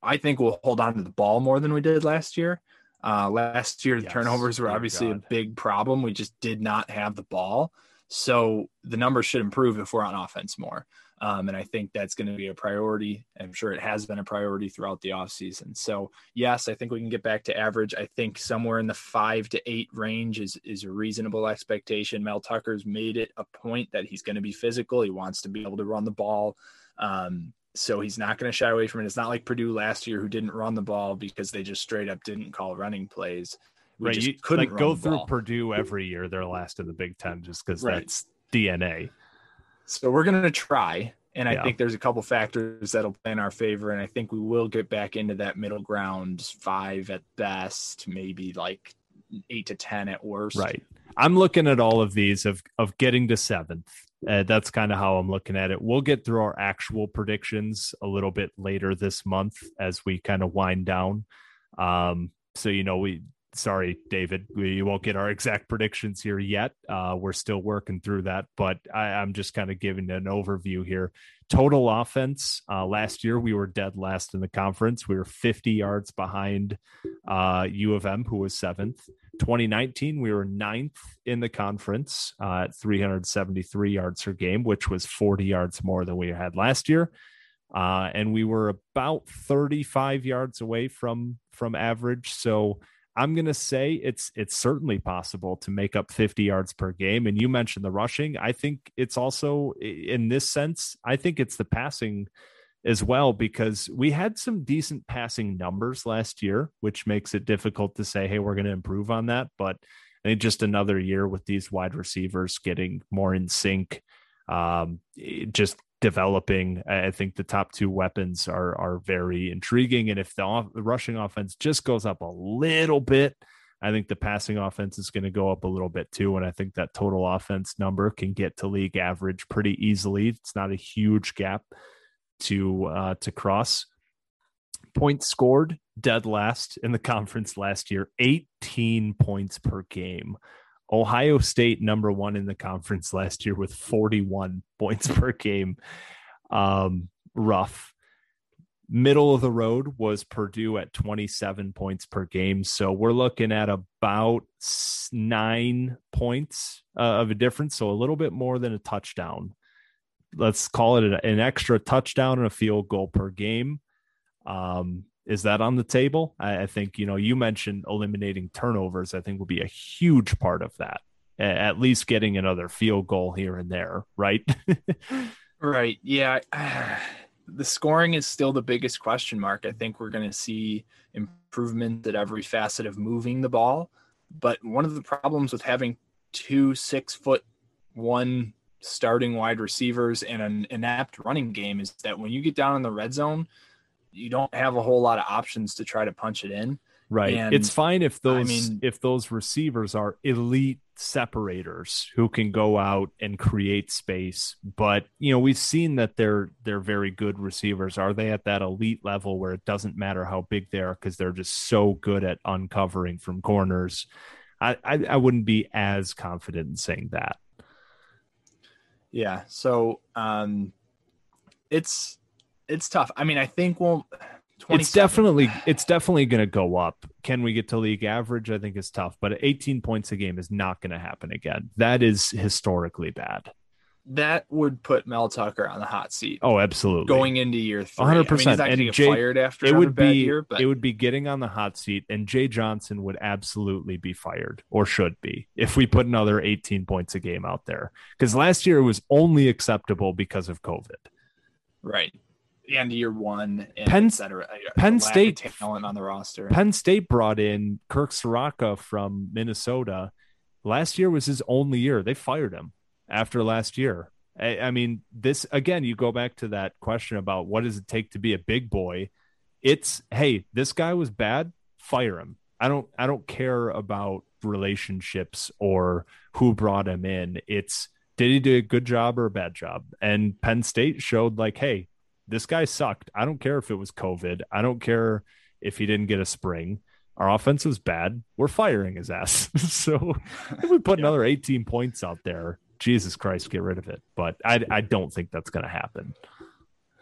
I think we'll hold on to the ball more than we did last year. Uh, last year, the Yes, turnovers were dear obviously God. a big problem. We just did not have the ball. So the numbers should improve if we're on offense more. Um, and I think that's going to be a priority. I'm sure it has been a priority throughout the offseason. So, yes, I think we can get back to average. I think somewhere in the five to eight range is, is a reasonable expectation. Mel Tucker's made it a point that he's going to be physical. He wants to be able to run the ball. Um, so he's not going to shy away from it. It's not like Purdue last year who didn't run the ball because they just straight up didn't call running plays. We right. just You couldn't like go through ball. Purdue every year. They're last in the Big Ten just because Right. that's DNA. So we're going to try. And I Yeah. think there's a couple factors that'll play in our favor. And I think we will get back into that middle ground five at best, maybe like eight to 10 at worst. Right. I'm looking at all of these of of getting to seventh. Uh, that's kind of how I'm looking at it. We'll get through our actual predictions a little bit later this month as we kind of wind down. Um, so you know, we sorry, David, we won't get our exact predictions here yet. Uh, we're still working through that, but I, I'm just kind of giving an overview here. Total offense uh, last year, we were dead last in the conference. We were 50 yards behind uh, U of M, who was seventh. 2019, we were ninth in the conference uh, at 373 yards per game, which was 40 yards more than we had last year. Uh, and we were about 35 yards away from from average. So I'm going to say it's it's certainly possible to make up 50 yards per game. And you mentioned the rushing. I think it's also in this sense. I think it's the passing as well because we had some decent passing numbers last year, which makes it difficult to say, hey, we're going to improve on that. But I think just another year with these wide receivers getting more in sync, um, just developing. I think the top two weapons are are very intriguing, and if the, off- the rushing offense just goes up a little bit. I think the passing offense is going to go up a little bit too. And I think that total offense number can get to league average pretty easily. It's not a huge gap to uh, to cross. Points scored dead last in the [laughs] conference last year, 18 points per game. Ohio State number one in the conference [laughs] last year with 41 points per game. Um, rough. Middle of the road was Purdue at 27 points per game. So we're looking at about nine points uh, of a difference. So a little bit more than a touchdown. Let's call it an extra touchdown and a field goal per game. Um, is that on the table? I, I think, you know, you mentioned eliminating turnovers, I think will be a huge part of that. At least getting another field goal here and there, right? [laughs] right. Yeah. [sighs] the scoring is still the biggest question mark. I think we're going to see improvement at every facet of moving the ball. But one of the problems with having two six foot one starting wide receivers and an inept running game is that when you get down in the red zone, you don't have a whole lot of options to try to punch it in. Right. And, it's fine if those I mean, if those receivers are elite separators who can go out and create space, but you know, we've seen that they're they're very good receivers. Are they at that elite level where it doesn't matter how big they are because they're just so good at uncovering from corners? I, I, I wouldn't be as confident in saying that. Yeah. So um it's it's tough. I mean, I think we'll it's definitely it's definitely going to go up. Can we get to league average? I think is tough, but 18 points a game is not going to happen again. That is historically bad. That would put Mel Tucker on the hot seat. Oh, absolutely. Going into year three, 100. percent I mean, and Jay, fired after it would be year, but... it would be getting on the hot seat, and Jay Johnson would absolutely be fired or should be if we put another 18 points a game out there. Because last year it was only acceptable because of COVID. Right and year one, and Penn, et cetera. Penn State talent on the roster. Penn State brought in Kirk Ciarrocca from Minnesota. Last year was his only year. They fired him after last year. I, I mean, this again. You go back to that question about what does it take to be a big boy. It's hey, this guy was bad. Fire him. I don't. I don't care about relationships or who brought him in. It's did he do a good job or a bad job? And Penn State showed like, hey, this guy sucked. I don't care if it was COVID. I don't care if he didn't get a spring. Our offense was bad. We're firing his ass. [laughs] so if we put yeah. another 18 points out there, Jesus Christ, get rid of it. But I, I don't think that's going to happen.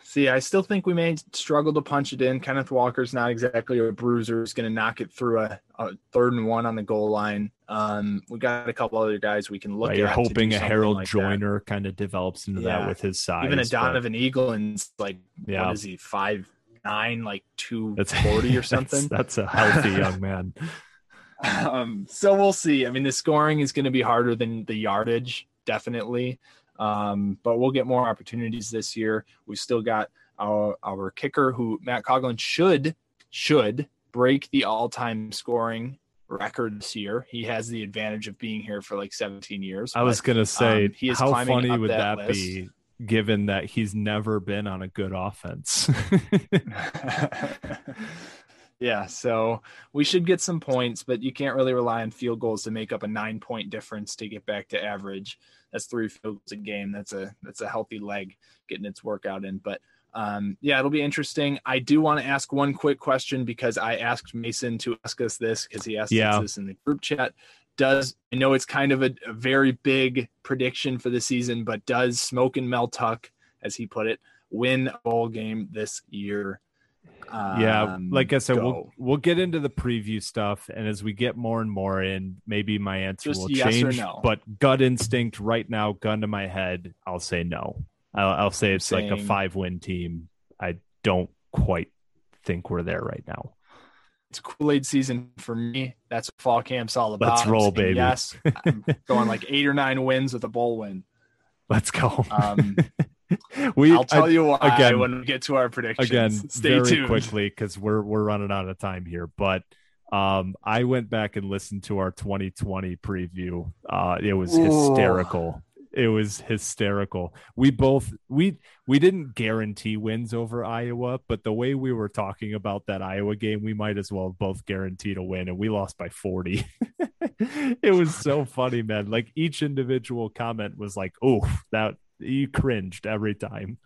See, I still think we may struggle to punch it in. Kenneth Walker's not exactly a bruiser. He's going to knock it through a, a, third and one on the goal line. Um, we got a couple other guys we can look right, at. You're hoping a Harold like Joiner kind of develops into yeah. that with his size. Even a Donovan but... Eagleton's like, yeah. what is he, five nine, like two forty or [laughs] something? That's, that's a healthy young man. [laughs] Um, so we'll see. I mean, the scoring is going to be harder than the yardage, definitely. Um, but we'll get more opportunities this year. We've still got our, our kicker who Matt Coghlin should should break the all-time scoring record this year. He has the advantage of being here for like 17 years. I was gonna say, um, he is how funny would that, that be, given that he's never been on a good offense? [laughs] [laughs] yeah, so we should get some points, but you can't really rely on field goals to make up a nine-point difference to get back to average that's three fields a game. That's a that's a healthy leg getting its workout in. But um, yeah, it'll be interesting. I do want to ask one quick question because I asked Mason to ask us this because he asked yeah. us this in the group chat. Does I know it's kind of a, a very big prediction for the season, but does Smoke and Mel Tuck, as he put it, win a bowl game this year? Um, yeah, like I said, go. we'll we'll get into the preview stuff, and as we get more and more in, maybe my answer Just will yes change. No. But gut instinct right now, gun to my head, I'll say no. I'll, I'll say it's Saying, like a five win team. I don't quite think we're there right now. It's Kool Aid season for me. That's what fall camp's all about. Let's roll, baby. Yes, I'm [laughs] going like eight or nine wins with a bowl win. Let's go. Um, [laughs] we I'll tell you why again when we get to our predictions. Again, [laughs] stay tuned quickly because we're we're running out of time here. But um, I went back and listened to our 2020 preview. Uh, it was hysterical. It was hysterical. We both we we didn't guarantee wins over Iowa, but the way we were talking about that Iowa game, we might as well both guaranteed a win, and we lost by 40. [laughs] it was so funny, man. Like each individual comment was like, "Oh, that you cringed every time.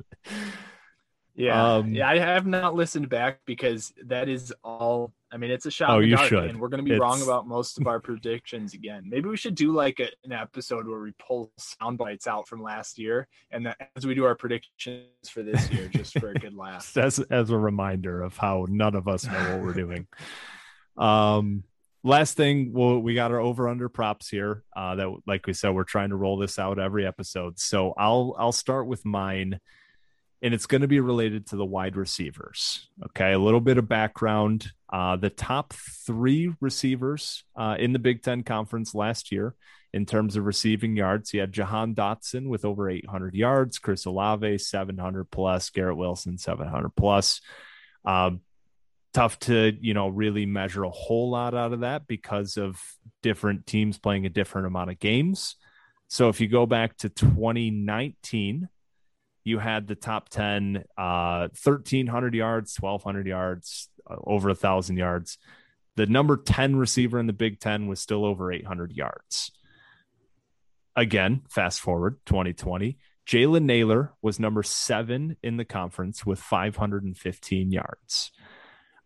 Yeah, Um, yeah. I have not listened back because that is all. I mean, it's a shot. Oh, you dark, should. and we're going to be wrong about most of our predictions again. Maybe we should do like a, an episode where we pull sound bites out from last year, and that as we do our predictions for this year, just for a good [laughs] laugh. as as a reminder of how none of us know what we're doing. [laughs] Um, last thing, we got our over under props here. Uh, that like we said, we're trying to roll this out every episode. So I'll I'll start with mine, and it's going to be related to the wide receivers. Okay, a little bit of background. Uh, the top three receivers uh, in the Big Ten Conference last year in terms of receiving yards. he had Jahan Dotson with over 800 yards, Chris Olave 700 plus, Garrett Wilson 700 plus. Um, tough to you know really measure a whole lot out of that because of different teams playing a different amount of games. So if you go back to 2019, you had the top 10, uh, 1,300 yards, 1,200 yards, uh, over a thousand yards. The number 10 receiver in the Big Ten was still over 800 yards. Again, fast forward 2020, Jalen Nailor was number seven in the conference with 515 yards.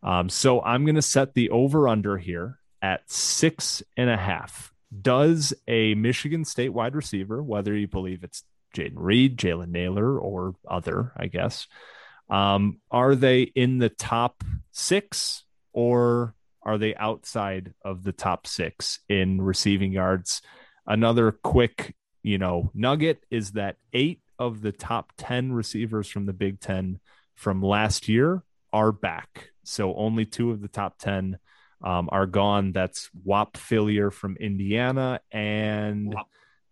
Um, so I'm going to set the over under here at six and a half. Does a Michigan State wide receiver, whether you believe it's Jayden Reed, Jalen Nailor, or other, I guess, um, are they in the top six or are they outside of the top six in receiving yards? Another quick, you know, nugget is that eight of the top 10 receivers from the Big Ten from last year are back. So only two of the top 10 um, are gone. That's Whop Philyor from Indiana and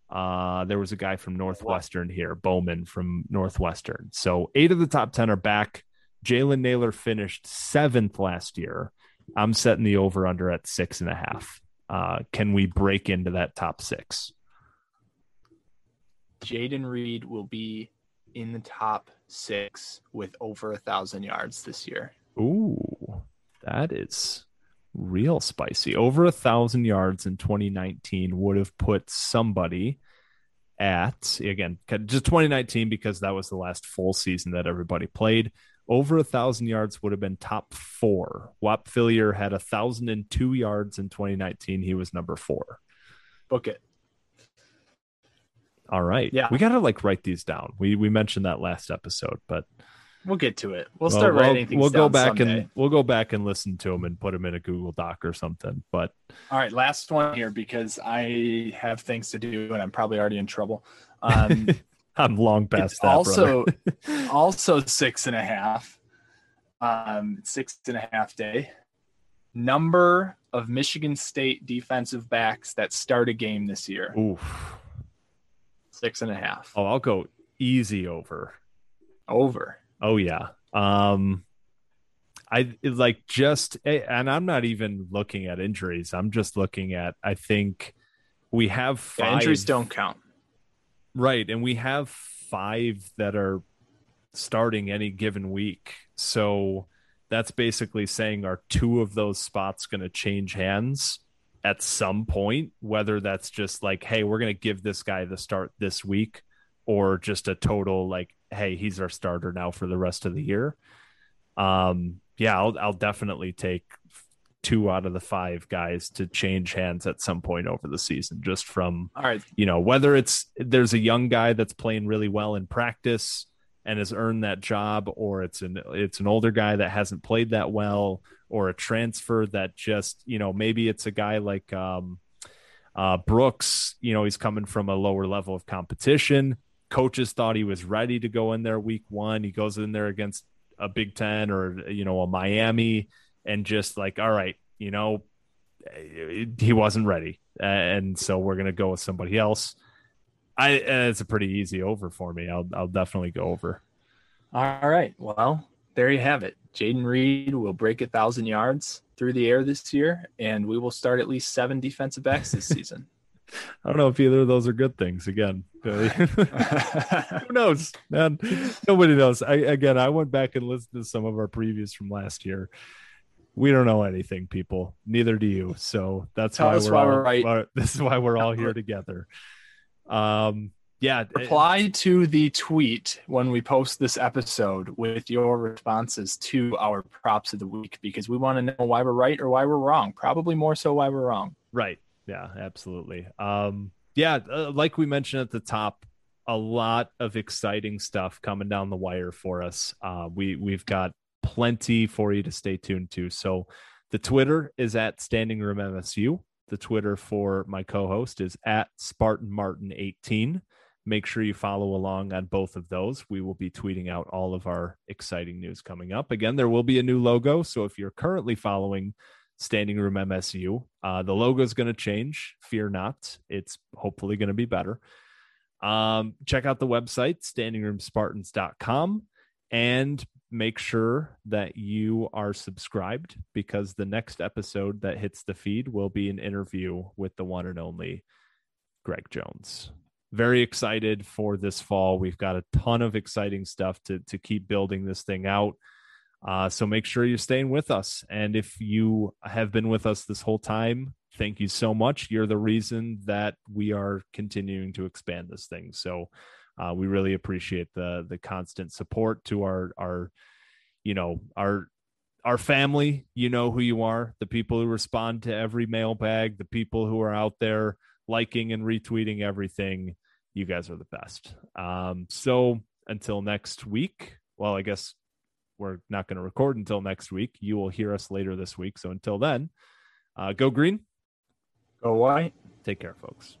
uh, there was a guy from Northwestern here, Bowman from Northwestern. So eight of the top 10 are back. Jalen Nailor finished seventh last year. I'm setting the over under at six and a half. Uh, can we break into that top six? Jayden Reed will be in the top six with over a thousand yards this year. Ooh, that is real spicy. Over a thousand yards in 2019 would have put somebody at again just 2019 because that was the last full season that everybody played. Over a thousand yards would have been top four. Whop Philyor had a thousand and two yards in 2019. He was number four. Book it. All right. Yeah. We gotta like write these down. We we mentioned that last episode, but We'll get to it. We'll Well, start we'll- writing things We'll go back someday. and we'll go back and listen to them and put them in a Google Doc or something. But All right, last one here because I have things to do and I'm probably already in trouble. Um, [laughs] I'm long past that. also [laughs] also six and a half. Um, six and a half day. Number of Michigan State defensive backs that start a game this year. Oof. Six and a half. Oh, I'll go easy over. Over. Oh yeah. Um I like just and I'm not even looking at injuries. I'm just looking at I think we have five Yeah, injuries don't count. Right, and we have five that are starting any given week. So that's basically saying are two of those spots going to change hands at some point, whether that's just like, hey, we're going to give this guy the start this week, or just a total like, hey, he's our starter now for the rest of the year. Um, yeah, I'll I'll definitely take two out of the five guys to change hands at some point over the season, just from All right. you know whether it's there's a young guy that's playing really well in practice and has earned that job or it's an it's an older guy that hasn't played that well or a transfer that just you know maybe it's a guy like um uh Brooks you know he's coming from a lower level of competition coaches thought he was ready to go in there week 1 he goes in there against a Big 10 or you know a Miami and just like all right you know eh, he wasn't ready and so we're gonna go with somebody else. I eh, it's a pretty easy over for me. I'll I'll definitely go over. All right. Well, there you have it. Jayden Reed will break a thousand yards through the air this year, and we will start at least seven defensive backs this [laughs] season. [laughs] I don't know if either of those are good things. Again, [laughs] who knows? Man, nobody knows. I again, I went back and listened to some of our previews from last year. We don't know anything, people. Neither do you. So that's Tell why we're why all. we're right. [laughs] this is why we're all here together. Um. yeah, Reply to the tweet when we post this episode with your responses to our props of the week because we want to know why we're right or why we're wrong. Probably more so why we're wrong. Right. Yeah, absolutely. Um, yeah, uh, like we mentioned at the top, a lot of exciting stuff coming down the wire for us. Uh, we we've got plenty for you to stay tuned to. So the Twitter is at Standing Room MSU. The Twitter for my co-host is at Spartan Martin 18. Make sure you follow along on both of those. We will be tweeting out all of our exciting news coming up. Again, there will be a new logo. So if you're currently following Standing Room MSU. Uh, the logo is going to change. Fear not. It's hopefully going to be better. Um, check out the website, standingroomspartans.com, and make sure that you are subscribed because the next episode that hits the feed will be an interview with the one and only Greg Jones. Very excited for this fall. We've got a ton of exciting stuff to, to keep building this thing out. Uh, so make sure you're staying with us. And if you have been with us this whole time, thank you so much. You're the reason that we are continuing to expand this thing. So uh, we really appreciate the the constant support to our our you know our our family. You know who you are. The people who respond to every mailbag. The people who are out there liking and retweeting everything. You guys are the best. Um, so until next week. Well, I guess we're not going to record until next week. You will hear us later this week. So until then, uh, go green. Go white. Take care, folks.